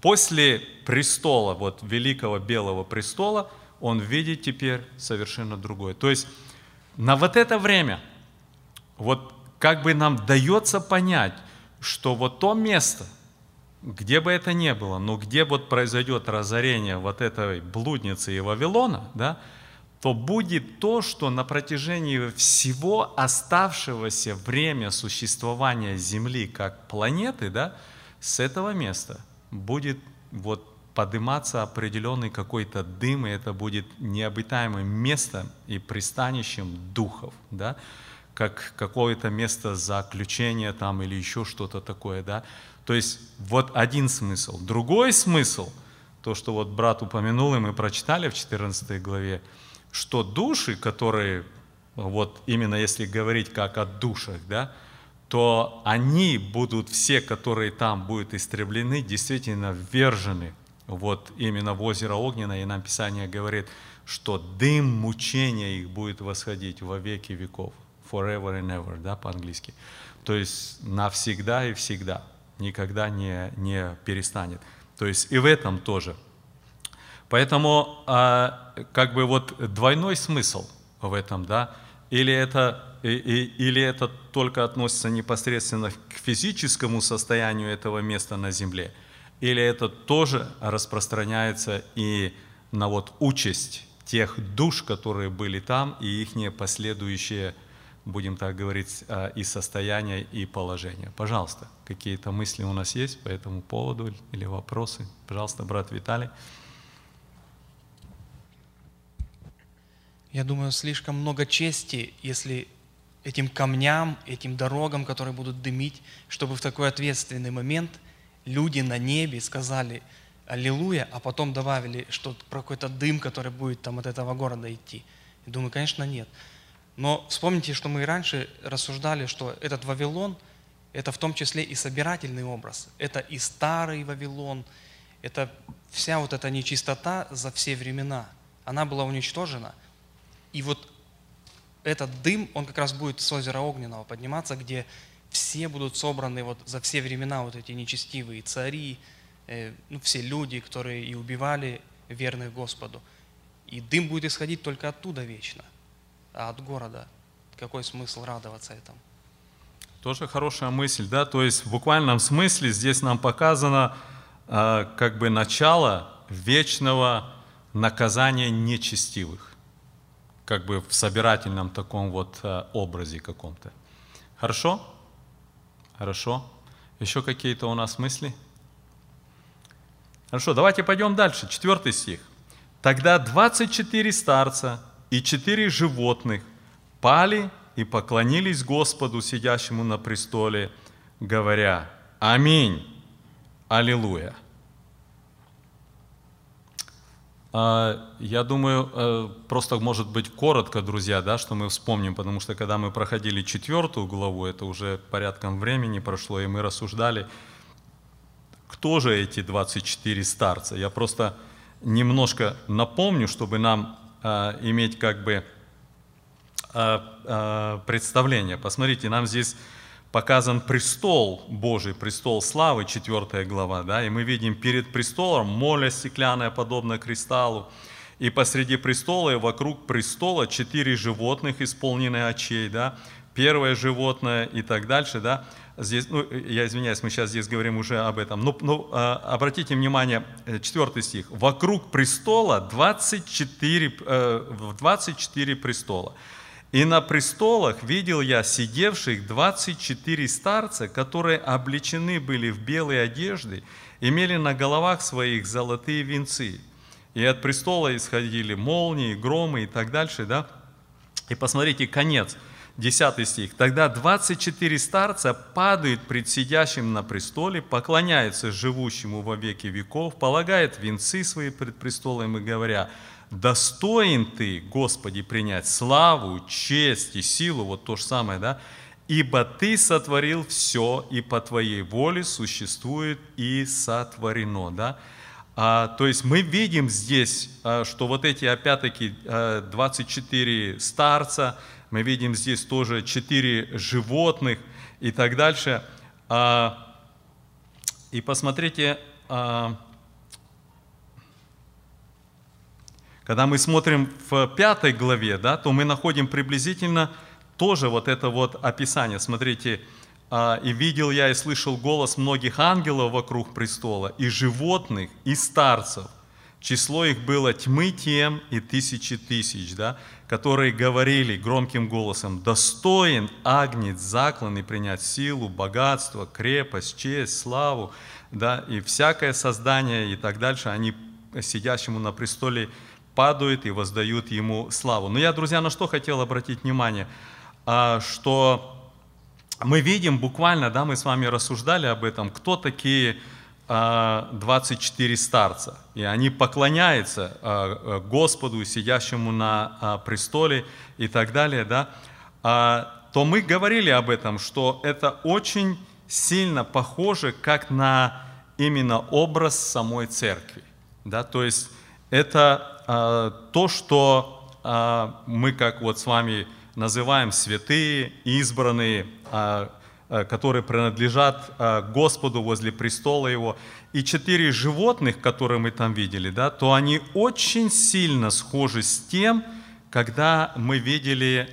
после престола, вот великого белого престола, он видит теперь совершенно другое. То есть на вот это время, вот как бы нам дается понять, что вот то место – где бы это ни было, но где вот произойдет разорение вот этой блудницы и Вавилона, да, то будет то, что на протяжении всего оставшегося время существования Земли как планеты, да, с этого места будет вот подниматься определенный какой-то дым, и это будет необитаемым местом и пристанищем духов, да, как какое-то место заключения там или еще что-то такое, да, то есть вот один смысл. Другой смысл, то, что вот брат упомянул, и мы прочитали в 14 главе, что души, которые, вот именно если говорить как о душах, да, то они будут, все, которые там будут истреблены, действительно ввержены. Вот именно в озеро Огненное, и нам Писание говорит, что дым мучения их будет восходить во веки веков, forever and ever, да, по-английски. То есть навсегда и всегда никогда не, не перестанет. То есть и в этом тоже. Поэтому а, как бы вот двойной смысл в этом, да, или это, и, и, или это только относится непосредственно к физическому состоянию этого места на земле, или это тоже распространяется и на вот участь тех душ, которые были там, и их последующие будем так говорить, а, и состояние, и положение. Пожалуйста, какие-то мысли у нас есть по этому поводу или вопросы? Пожалуйста, брат Виталий. Я думаю, слишком много чести, если этим камням, этим дорогам, которые будут дымить, чтобы в такой ответственный момент люди на небе сказали «Аллилуйя», а потом добавили что про какой-то дым, который будет там от этого города идти. Я думаю, конечно, нет. Но вспомните, что мы и раньше рассуждали, что этот Вавилон – это в том числе и собирательный образ. Это и старый Вавилон, это вся вот эта нечистота за все времена. Она была уничтожена. И вот этот дым, он как раз будет с озера Огненного подниматься, где все будут собраны вот за все времена вот эти нечестивые цари, э, ну, все люди, которые и убивали верных Господу. И дым будет исходить только оттуда вечно – а от города. Какой смысл радоваться этому? Тоже хорошая мысль, да, то есть в буквальном смысле здесь нам показано э, как бы начало вечного наказания нечестивых, как бы в собирательном таком вот э, образе каком-то. Хорошо? Хорошо. Еще какие-то у нас мысли? Хорошо, давайте пойдем дальше. Четвертый стих. Тогда 24 старца и четыре животных пали и поклонились Господу, сидящему на престоле, говоря «Аминь, Аллилуйя». А, Я думаю, э, просто может быть коротко, друзья, да, что мы вспомним, потому что когда мы проходили четвертую главу, это уже порядком времени прошло, и мы рассуждали, кто же эти 24 старца. Я просто немножко напомню, чтобы нам иметь как бы э, э, представление. Посмотрите, нам здесь показан престол Божий, престол славы, 4 глава, да, и мы видим перед престолом моля стеклянная, подобная кристаллу, и посреди престола и вокруг престола четыре животных, исполненные очей, да, первое животное и так дальше, да, здесь, ну, я извиняюсь, мы сейчас здесь говорим уже об этом, но, но а, обратите внимание, 4 стих, вокруг престола 24, э, 24 престола, и на престолах видел я сидевших 24 старца, которые облечены были в белые одежды, имели на головах своих золотые венцы. И от престола исходили молнии, громы и так дальше, да? И посмотрите, конец, 10 стих. «Тогда 24 старца падают пред сидящим на престоле, поклоняются живущему во веки веков, полагают венцы свои пред престолом и говоря, достоин ты, Господи, принять славу, честь и силу, вот то же самое, да, ибо ты сотворил все, и по твоей воле существует и сотворено, да. А, то есть мы видим здесь, а, что вот эти, опять-таки, 24 а, старца, мы видим здесь тоже 4 животных и так дальше. А, и посмотрите, а, Когда мы смотрим в пятой главе, да, то мы находим приблизительно тоже вот это вот описание. Смотрите, «А, «И видел я и слышал голос многих ангелов вокруг престола, и животных, и старцев. Число их было тьмы тем и тысячи тысяч, да, которые говорили громким голосом, «Достоин агнец закланный принять силу, богатство, крепость, честь, славу». Да, и всякое создание и так дальше, они сидящему на престоле падают и воздают Ему славу. Но я, друзья, на что хотел обратить внимание, а, что мы видим буквально, да, мы с вами рассуждали об этом, кто такие 24 а, старца. И они поклоняются а, Господу, сидящему на престоле и так далее, да, то мы говорили об этом, что это очень сильно похоже как на именно образ самой церкви. Да? То есть это а, то, что а, мы, как вот с вами называем святые, избранные, а, которые принадлежат Господу возле престола Его, и четыре животных, которые мы там видели, да, то они очень сильно схожи с тем, когда мы видели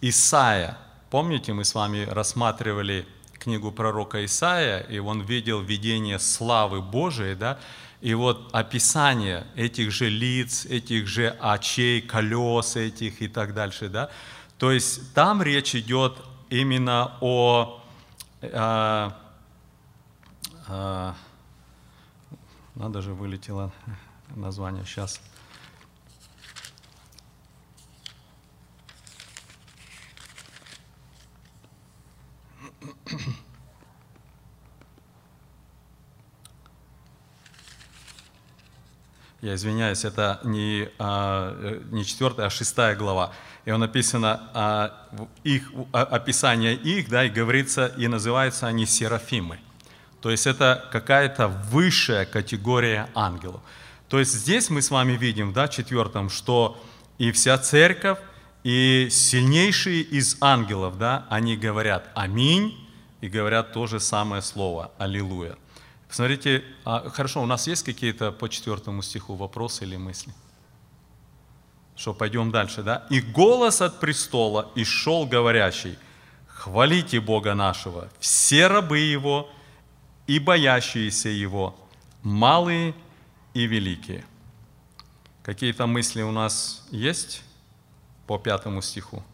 Исаия. Помните, мы с вами рассматривали книгу пророка Исаия, и он видел видение славы Божией, да, и вот описание этих же лиц, этих же очей, колес этих и так дальше, да, то есть там речь идет именно о, а, а, надо же вылетело название сейчас, я извиняюсь, это не, а, не четвертая, а шестая глава. И он написано, а, их, а, описание их, да, и говорится, и называются они серафимы. То есть это какая-то высшая категория ангелов. То есть здесь мы с вами видим, да, четвертом, что и вся церковь, и сильнейшие из ангелов, да, они говорят «Аминь», и говорят то же самое слово «Аллилуйя». Смотрите, а, хорошо, у нас есть какие-то по четвертому стиху вопросы или мысли? Что, пойдем дальше, да? «И голос от престола и шел говорящий, хвалите Бога нашего, все рабы Его и боящиеся Его, малые и великие». Какие-то мысли у нас есть по пятому стиху?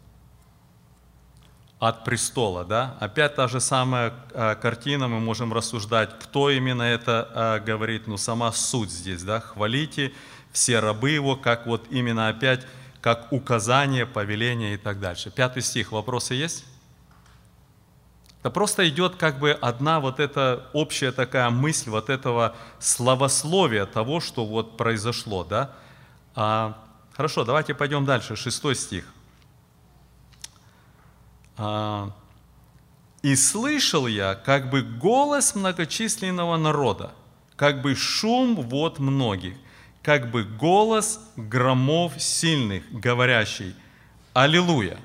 от престола. Да? Опять та же самая а, картина, мы можем рассуждать, кто именно это а, говорит, но сама суть здесь. Да? Хвалите все рабы его, как вот именно опять, как указание, повеление и так дальше. Пятый стих, вопросы есть? Да просто идет как бы одна вот эта общая такая мысль вот этого словословия того, что вот произошло, да? А, хорошо, давайте пойдем дальше, шестой стих. А, «И слышал я как бы голос многочисленного народа, как бы шум вод многих, как бы голос громов сильных, говорящий «Аллилуйя!»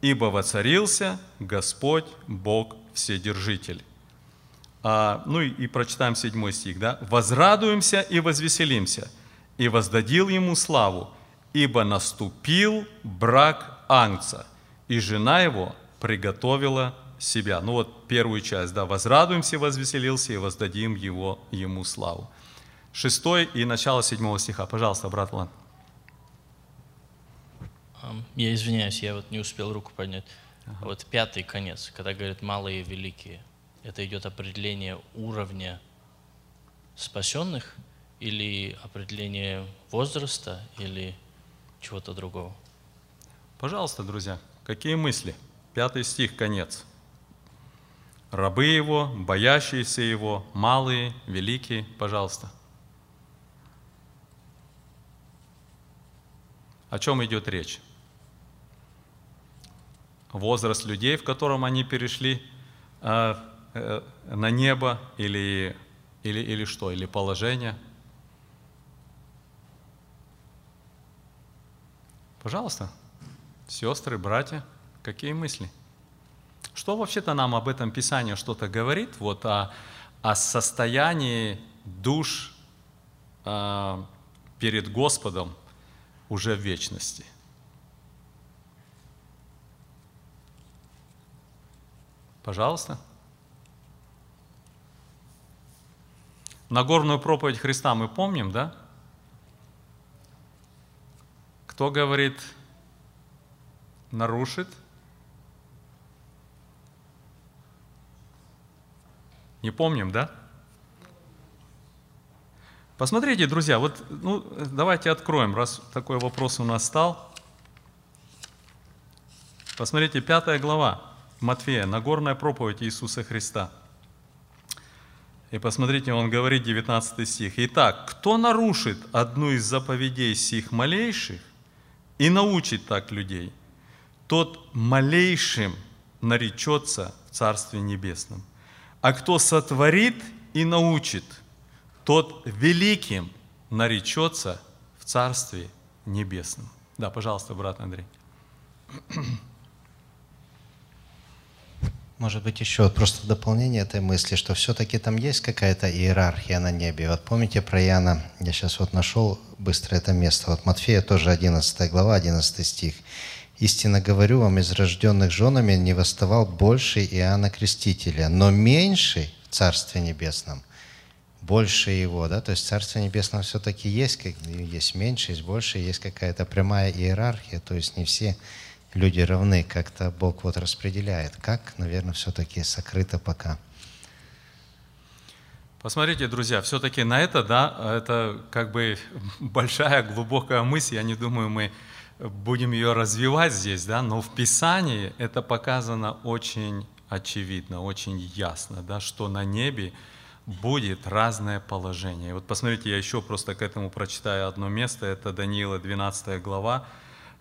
ибо воцарился Господь Бог Вседержитель. А, ну и, и прочитаем седьмой стих, да? «Возрадуемся и возвеселимся, и воздадил ему славу, ибо наступил брак Ангца, и жена его приготовила себя». Ну вот первую часть, да, «Возрадуемся возвеселился, и воздадим его, ему славу». Шестой и начало седьмого стиха. Пожалуйста, брат Влад. Ам, Я извиняюсь, я вот не успел руку поднять. Вот пятый конец, когда говорят малые и великие, это идет определение уровня спасенных или определение возраста или чего-то другого? Пожалуйста, друзья, какие мысли? Пятый стих, конец. Рабы его, боящиеся его, малые, великие, пожалуйста. О чем идет речь? Возраст людей, в котором они перешли э, э, на небо или, или, или что? Или положение? Пожалуйста, сестры, братья, какие мысли? Что вообще-то нам об этом Писание что-то говорит? Вот о, о состоянии душ э, перед Господом уже в вечности. Пожалуйста. Нагорную проповедь Христа мы помним, да? Кто говорит, нарушит? Не помним, да? Посмотрите, друзья, вот ну, давайте откроем, раз такой вопрос у нас стал. Посмотрите, пятая глава Матфея, Нагорная проповедь Иисуса Христа. И посмотрите, он говорит, 19 стих. «Итак, кто нарушит одну из заповедей сих малейших и научит так людей, тот малейшим наречется в Царстве Небесном. А кто сотворит и научит – тот великим наречется в Царстве Небесном. Да, пожалуйста, брат Андрей. Может быть, еще просто дополнение этой мысли, что все-таки там есть какая-то иерархия на небе. Вот помните про Иоанна, я сейчас вот нашел быстро это место, вот Матфея тоже 11 глава, 11 стих. «Истинно говорю вам, из рожденных женами не восставал больше Иоанна Крестителя, но меньший в Царстве Небесном больше его, да, то есть Царство Небесное все-таки есть, как, есть меньше, есть больше, есть какая-то прямая иерархия, то есть не все люди равны, как-то Бог вот распределяет. Как, наверное, все-таки сокрыто пока. Посмотрите, друзья, все-таки на это, да, это как бы большая, глубокая мысль, я не думаю, мы будем ее развивать здесь, да, но в Писании это показано очень очевидно, очень ясно, да, что на небе будет разное положение. Вот посмотрите, я еще просто к этому прочитаю одно место, это Даниила 12 глава,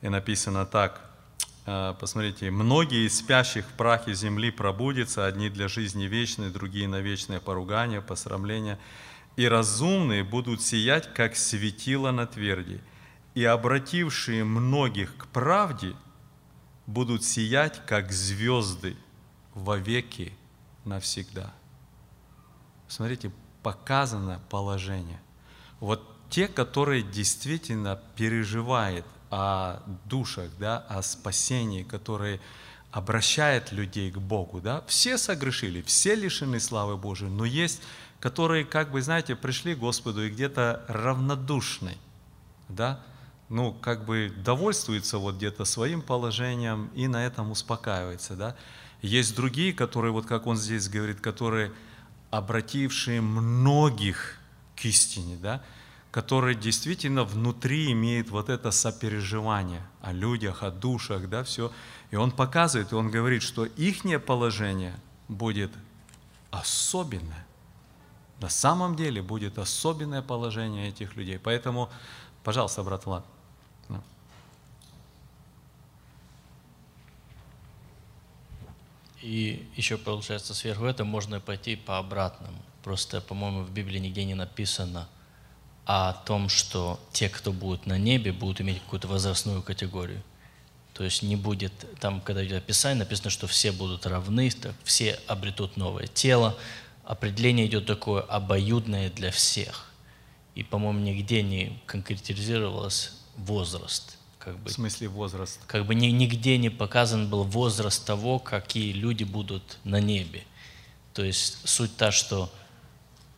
и написано так, э, посмотрите, «Многие из спящих в прахе земли пробудятся, одни для жизни вечной, другие на вечное поругание, посрамление, и разумные будут сиять, как светило на тверди, и обратившие многих к правде будут сиять, как звезды, вовеки навсегда». Смотрите, показано положение. Вот те, которые действительно переживают о душах, да, о спасении, которые обращают людей к Богу, да, все согрешили, все лишены славы Божией, но есть, которые, как бы, знаете, пришли к Господу и где-то равнодушны, да, ну, как бы довольствуются вот где-то своим положением и на этом успокаивается, да. Есть другие, которые, вот как он здесь говорит, которые обратившие многих к истине, да, которые действительно внутри имеют вот это сопереживание о людях, о душах, да, все. И он показывает, и он говорит, что их положение будет особенное. На самом деле будет особенное положение этих людей. Поэтому, пожалуйста, брат Влад. И еще, получается, сверху этого можно пойти по обратному. Просто, по-моему, в Библии нигде не написано о том, что те, кто будут на небе, будут иметь какую-то возрастную категорию. То есть не будет, там, когда идет описание, написано, что все будут равны, все обретут новое тело. Определение идет такое обоюдное для всех. И, по-моему, нигде не конкретизировалось возраст. Как бы, В смысле возраст? как бы ни- нигде не показан был возраст того, какие люди будут на небе. То есть суть та, что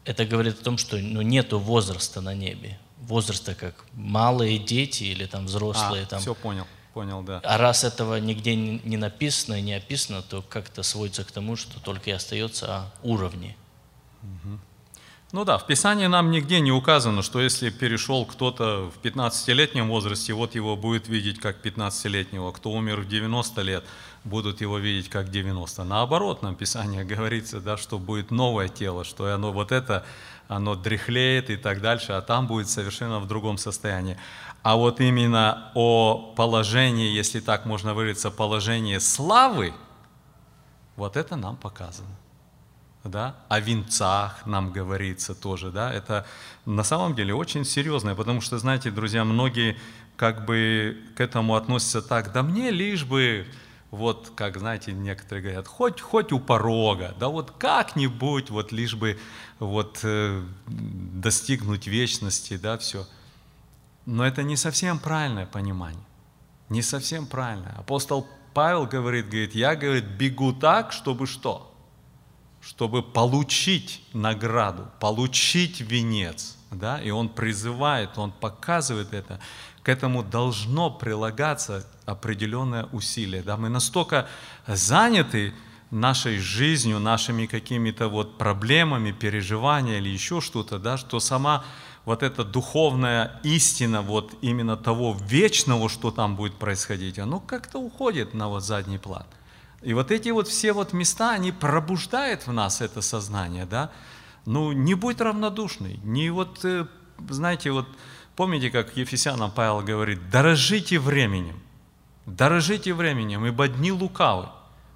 это говорит о том, что ну, нету возраста на небе. Возраста как малые дети или там взрослые. А, там. все понял, понял, да. А раз этого нигде не написано и не описано, то как-то сводится к тому, что только и остается о уровне. Ну да, в Писании нам нигде не указано, что если перешел кто-то в 15-летнем возрасте, вот его будет видеть как 15-летнего, кто умер в 90 лет, будут его видеть как 90. Наоборот, нам Писание говорится, да, что будет новое тело, что оно вот это, оно дряхлеет и так дальше, а там будет совершенно в другом состоянии. А вот именно о положении, если так можно выразиться, положении славы, вот это нам показано да, о венцах нам говорится тоже, да, это на самом деле очень серьезное, потому что, знаете, друзья, многие как бы к этому относятся так, да мне лишь бы, вот, как, знаете, некоторые говорят, хоть, хоть у порога, да вот как-нибудь, вот лишь бы вот э, достигнуть вечности, да, все. Но это не совсем правильное понимание, не совсем правильное. Апостол Павел говорит, говорит, я, говорит, бегу так, чтобы что? Чтобы получить награду, получить венец. Да? И он призывает, он показывает это. К этому должно прилагаться определенное усилие. Да? Мы настолько заняты нашей жизнью, нашими какими-то вот проблемами, переживаниями или еще что-то, да, что сама вот эта духовная истина вот именно того вечного, что там будет происходить, оно как-то уходит на вот задний план. И вот эти вот все вот места, они пробуждают в нас это сознание, да. Ну, не будь равнодушный, не вот, э, знаете, вот помните, как Ефесянам Павел говорит, дорожите временем, дорожите временем, ибо дни лукавы.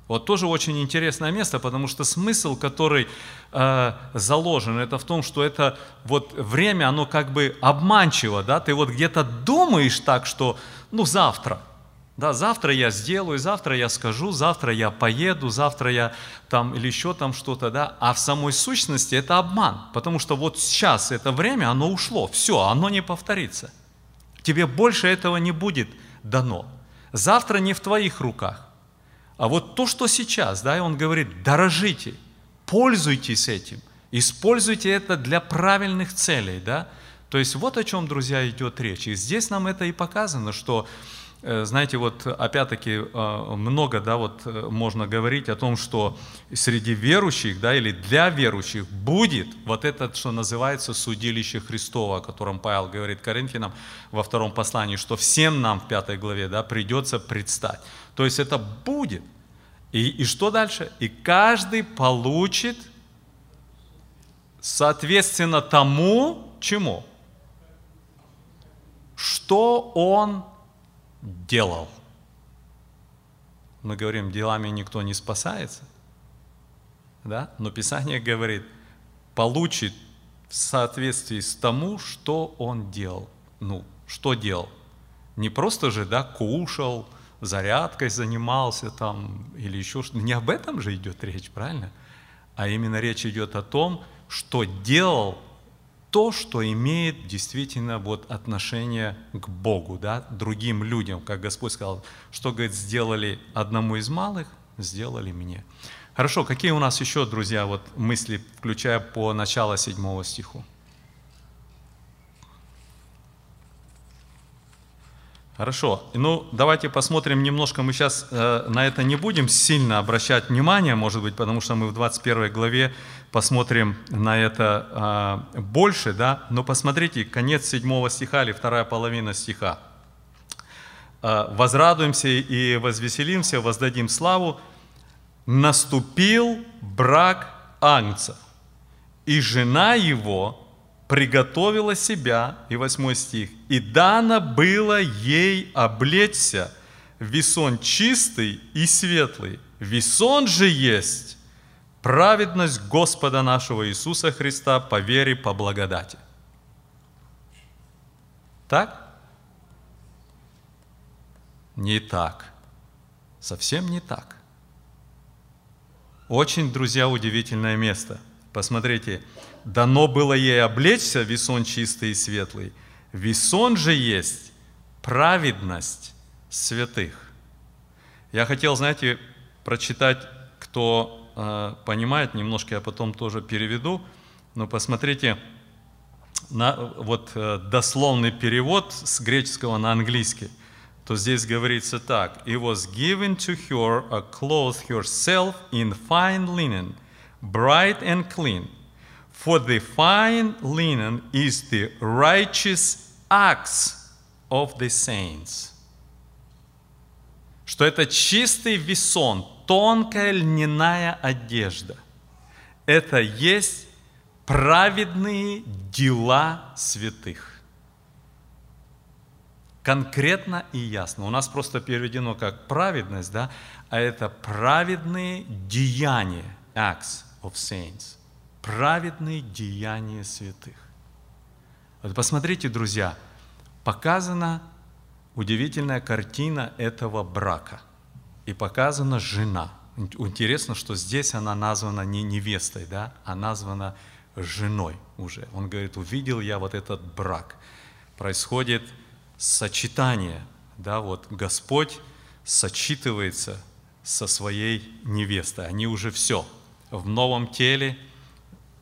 Вот тоже очень интересное место, потому что смысл, который э, заложен, это в том, что это вот время, оно как бы обманчиво, да, ты вот где-то думаешь так, что, ну, завтра – да, завтра я сделаю, завтра я скажу, завтра я поеду, завтра я там или еще там что-то, да. А в самой сущности это обман, потому что вот сейчас это время, оно ушло, все, оно не повторится. Тебе больше этого не будет дано. Завтра не в твоих руках. А вот то, что сейчас, да, и он говорит, дорожите, пользуйтесь этим, используйте это для правильных целей, да. То есть вот о чем, друзья, идет речь. И здесь нам это и показано, что знаете, вот опять-таки э, много, да, вот э, можно говорить о том, что среди верующих, да, или для верующих будет вот это, что называется судилище Христово, о котором Павел говорит Коринфянам во втором послании, что всем нам в пятой главе, да, придется предстать. То есть это будет. И, и что дальше? И каждый получит соответственно тому, чему? Что он делал. Мы говорим, делами никто не спасается, да? но Писание говорит, получит в соответствии с тому, что он делал. Ну, что делал? Не просто же, да, кушал, зарядкой занимался там или еще что-то. Не об этом же идет речь, правильно? А именно речь идет о том, что делал то, что имеет действительно вот отношение к Богу, да, другим людям, как Господь сказал, что, говорит, сделали одному из малых, сделали мне. Хорошо, какие у нас еще, друзья, вот мысли, включая по началу седьмого стиху? Хорошо. Ну, давайте посмотрим немножко. Мы сейчас э, на это не будем сильно обращать внимание, может быть, потому что мы в 21 главе посмотрим на это э, больше, да. Но посмотрите, конец 7 стиха или вторая половина стиха. Э, «Возрадуемся и возвеселимся, воздадим славу наступил брак Агнца, и жена его приготовила себя, и восьмой стих, и дано было ей облечься весон чистый и светлый. Весон же есть праведность Господа нашего Иисуса Христа по вере, по благодати. Так? Не так. Совсем не так. Очень, друзья, удивительное место. Посмотрите, дано было ей облечься весон чистый и светлый. Весон же есть праведность святых. Я хотел, знаете, прочитать, кто понимает, немножко я потом тоже переведу, но посмотрите, на, вот э, дословный перевод с греческого на английский, то здесь говорится так. «It was given to her a cloth herself in fine linen, bright and clean, for the fine linen is the righteous acts of the saints». Что это чистый весон, тонкая льняная одежда. Это есть праведные дела святых. Конкретно и ясно. У нас просто переведено как праведность, да, а это праведные деяния, acts of saints. Праведные деяния святых. Вот посмотрите, друзья, показана удивительная картина этого брака. И показана жена. Интересно, что здесь она названа не невестой, да, а названа женой уже. Он говорит, увидел я вот этот брак. Происходит сочетание, да, вот Господь сочетывается со своей невестой. Они уже все в новом теле,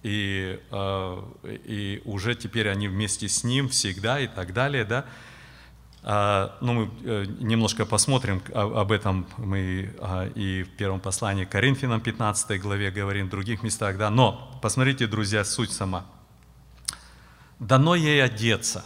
и, э, и уже теперь они вместе с Ним всегда и так далее, да. А, ну, мы э, немножко посмотрим об этом, мы а, и в первом послании Коринфянам 15 главе говорим, в других местах, да. Но, посмотрите, друзья, суть сама. Дано ей одеться.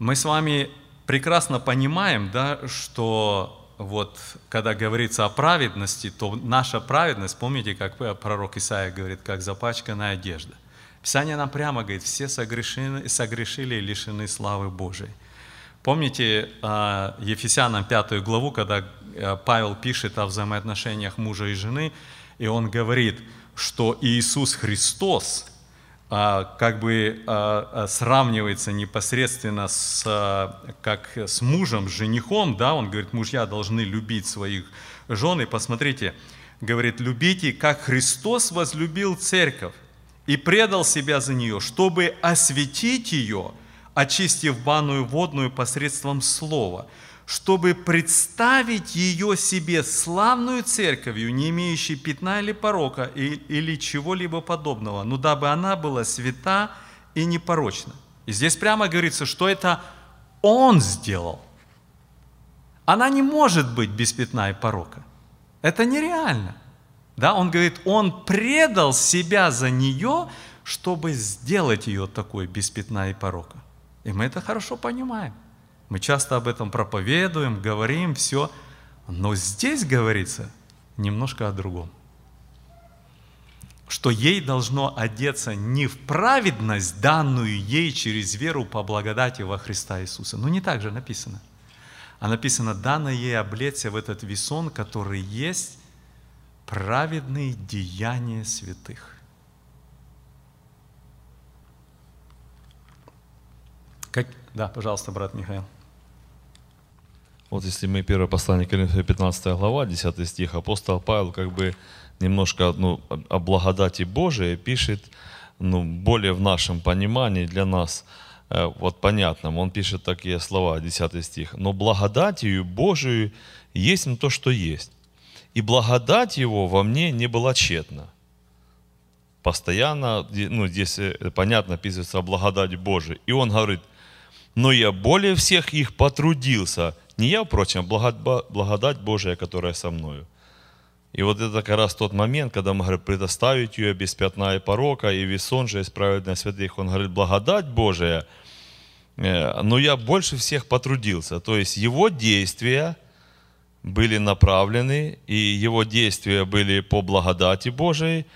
Мы с вами прекрасно понимаем, да, что вот когда говорится о праведности, то наша праведность, помните, как пророк Исаия говорит, как запачканная одежда. Писание нам прямо говорит, все согрешили, согрешили и лишены славы Божией. Помните а, Ефесянам 5 главу, когда а, Павел пишет о взаимоотношениях мужа и жены, и он говорит, что Иисус Христос а, как бы сравнивается непосредственно с, как с мужем, с женихом, да, он говорит, мужья должны любить своих жен, и посмотрите, говорит, любите, как Христос возлюбил церковь и предал себя за нее, чтобы осветить ее – очистив банную водную посредством слова, чтобы представить ее себе славную церковью, не имеющей пятна или порока или чего-либо подобного, но дабы она была свята и непорочна. И здесь прямо говорится, что это Он сделал. Она не может быть без пятна и порока. Это нереально. Да, он говорит, он предал себя за нее, чтобы сделать ее такой без пятна и порока. И мы это хорошо понимаем. Мы часто об этом проповедуем, говорим, все. Но здесь говорится немножко о другом. Что ей должно одеться не в праведность, данную ей через веру по благодати во Христа Иисуса. Ну не так же написано. А написано, дано ей облечься в этот весон, который есть праведные деяния святых. Как... Да, пожалуйста, брат Михаил. Вот если мы первое послание Коринфянам 15 глава, 10 стих, апостол Павел как бы немножко ну, о благодати Божией пишет, ну, более в нашем понимании для нас, э, вот понятным, он пишет такие слова, 10 стих. «Но благодатью Божию есть то, что есть, и благодать Его во мне не была тщетна». Постоянно, ну, здесь э, понятно, описывается о благодати Божией. И он говорит, но я более всех их потрудился. Не я, впрочем, а благодать Божия, которая со мною. И вот это как раз тот момент, когда мы говорим, предоставить ее без пятна и порока, и весон же исправить на святых. Он говорит, благодать Божия, э, но я больше всех потрудился. То есть его действия были направлены, и его действия были по благодати Божией,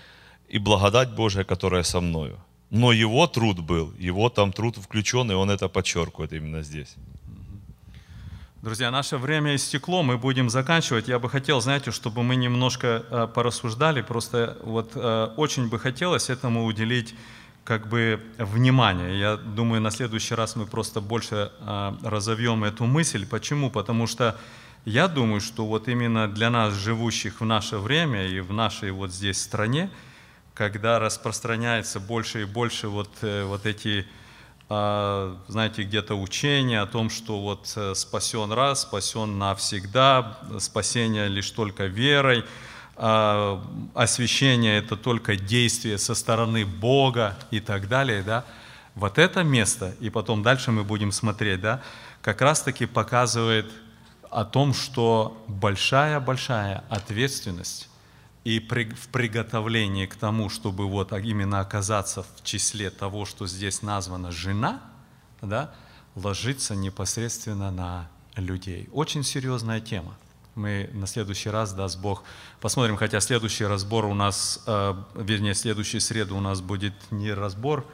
и благодать Божия, которая со мною. Но его труд был, его там труд включен, и он это подчеркивает именно здесь. Друзья, наше время истекло, мы будем заканчивать. Я бы хотел, знаете, чтобы мы немножко э, порассуждали, просто вот э, очень бы хотелось этому уделить как бы внимание. Я думаю, на следующий раз мы просто больше э, разовьем эту мысль. Почему? Потому что я думаю, что вот именно для нас, живущих в наше время и в нашей вот здесь стране, когда распространяется больше и больше вот, вот эти а, знаете, где-то учение о том, что вот э, спасен раз, спасен навсегда, спасение лишь только верой, а, освящение – это только действие со стороны Бога и так далее, да, вот это место, и потом дальше мы будем смотреть, да, как раз-таки показывает о том, что большая-большая ответственность и в приготовлении к тому, чтобы вот именно оказаться в числе того, что здесь названо жена, да, ложится непосредственно на людей. Очень серьезная тема. Мы на следующий раз, даст Бог, посмотрим, хотя следующий разбор у нас, э, вернее, следующую среду у нас будет не разбор,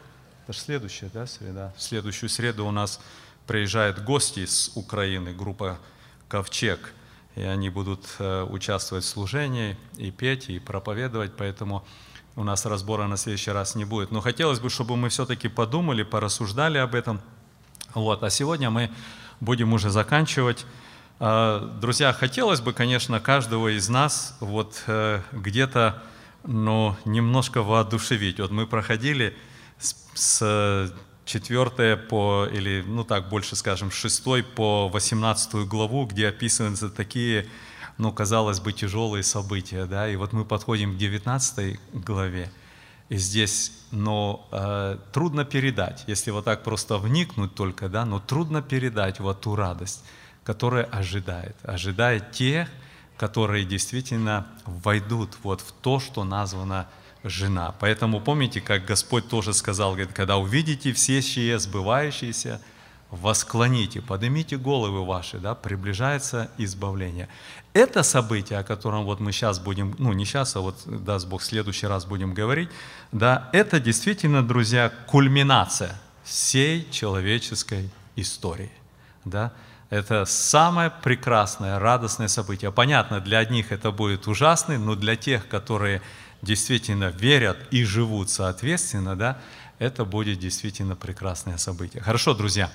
это же следующая, да, среда. В следующую среду у нас приезжают гости из Украины, группа «Ковчег», и они будут э, участвовать в служении и петь, и проповедовать, поэтому у нас разбора на следующий раз не будет. Но хотелось бы, чтобы мы все-таки подумали, порассуждали об этом. Вот. А сегодня мы будем уже заканчивать. А, друзья, хотелось бы, конечно, каждого из нас вот э, где-то но немножко воодушевить. Вот мы проходили с, с 4 по, или, ну так, больше скажем, 6 по 18 главу, где описываются такие, ну, казалось бы, тяжелые события, да, и вот мы подходим к 19 главе, и здесь, но э, трудно передать, если вот так просто вникнуть только, да, но трудно передать вот ту радость, которая ожидает, ожидает тех, которые действительно войдут вот в то, что названо жена. Поэтому помните, как Господь тоже сказал, говорит, когда увидите все сие сбывающиеся, восклоните, поднимите головы ваши, да, приближается избавление. Это событие, о котором вот мы сейчас будем, ну не сейчас, а вот даст Бог в следующий раз будем говорить, да, это действительно, друзья, кульминация всей человеческой истории, да, это самое прекрасное, радостное событие. Понятно, для одних это будет ужасный, но для тех, которые действительно верят и живут соответственно, да, это будет действительно прекрасное событие. Хорошо, друзья,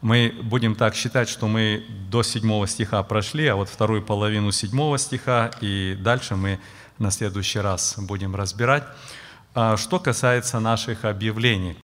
мы будем так считать, что мы до седьмого стиха прошли, а вот вторую половину седьмого стиха, и дальше мы на следующий раз будем разбирать. А что касается наших объявлений,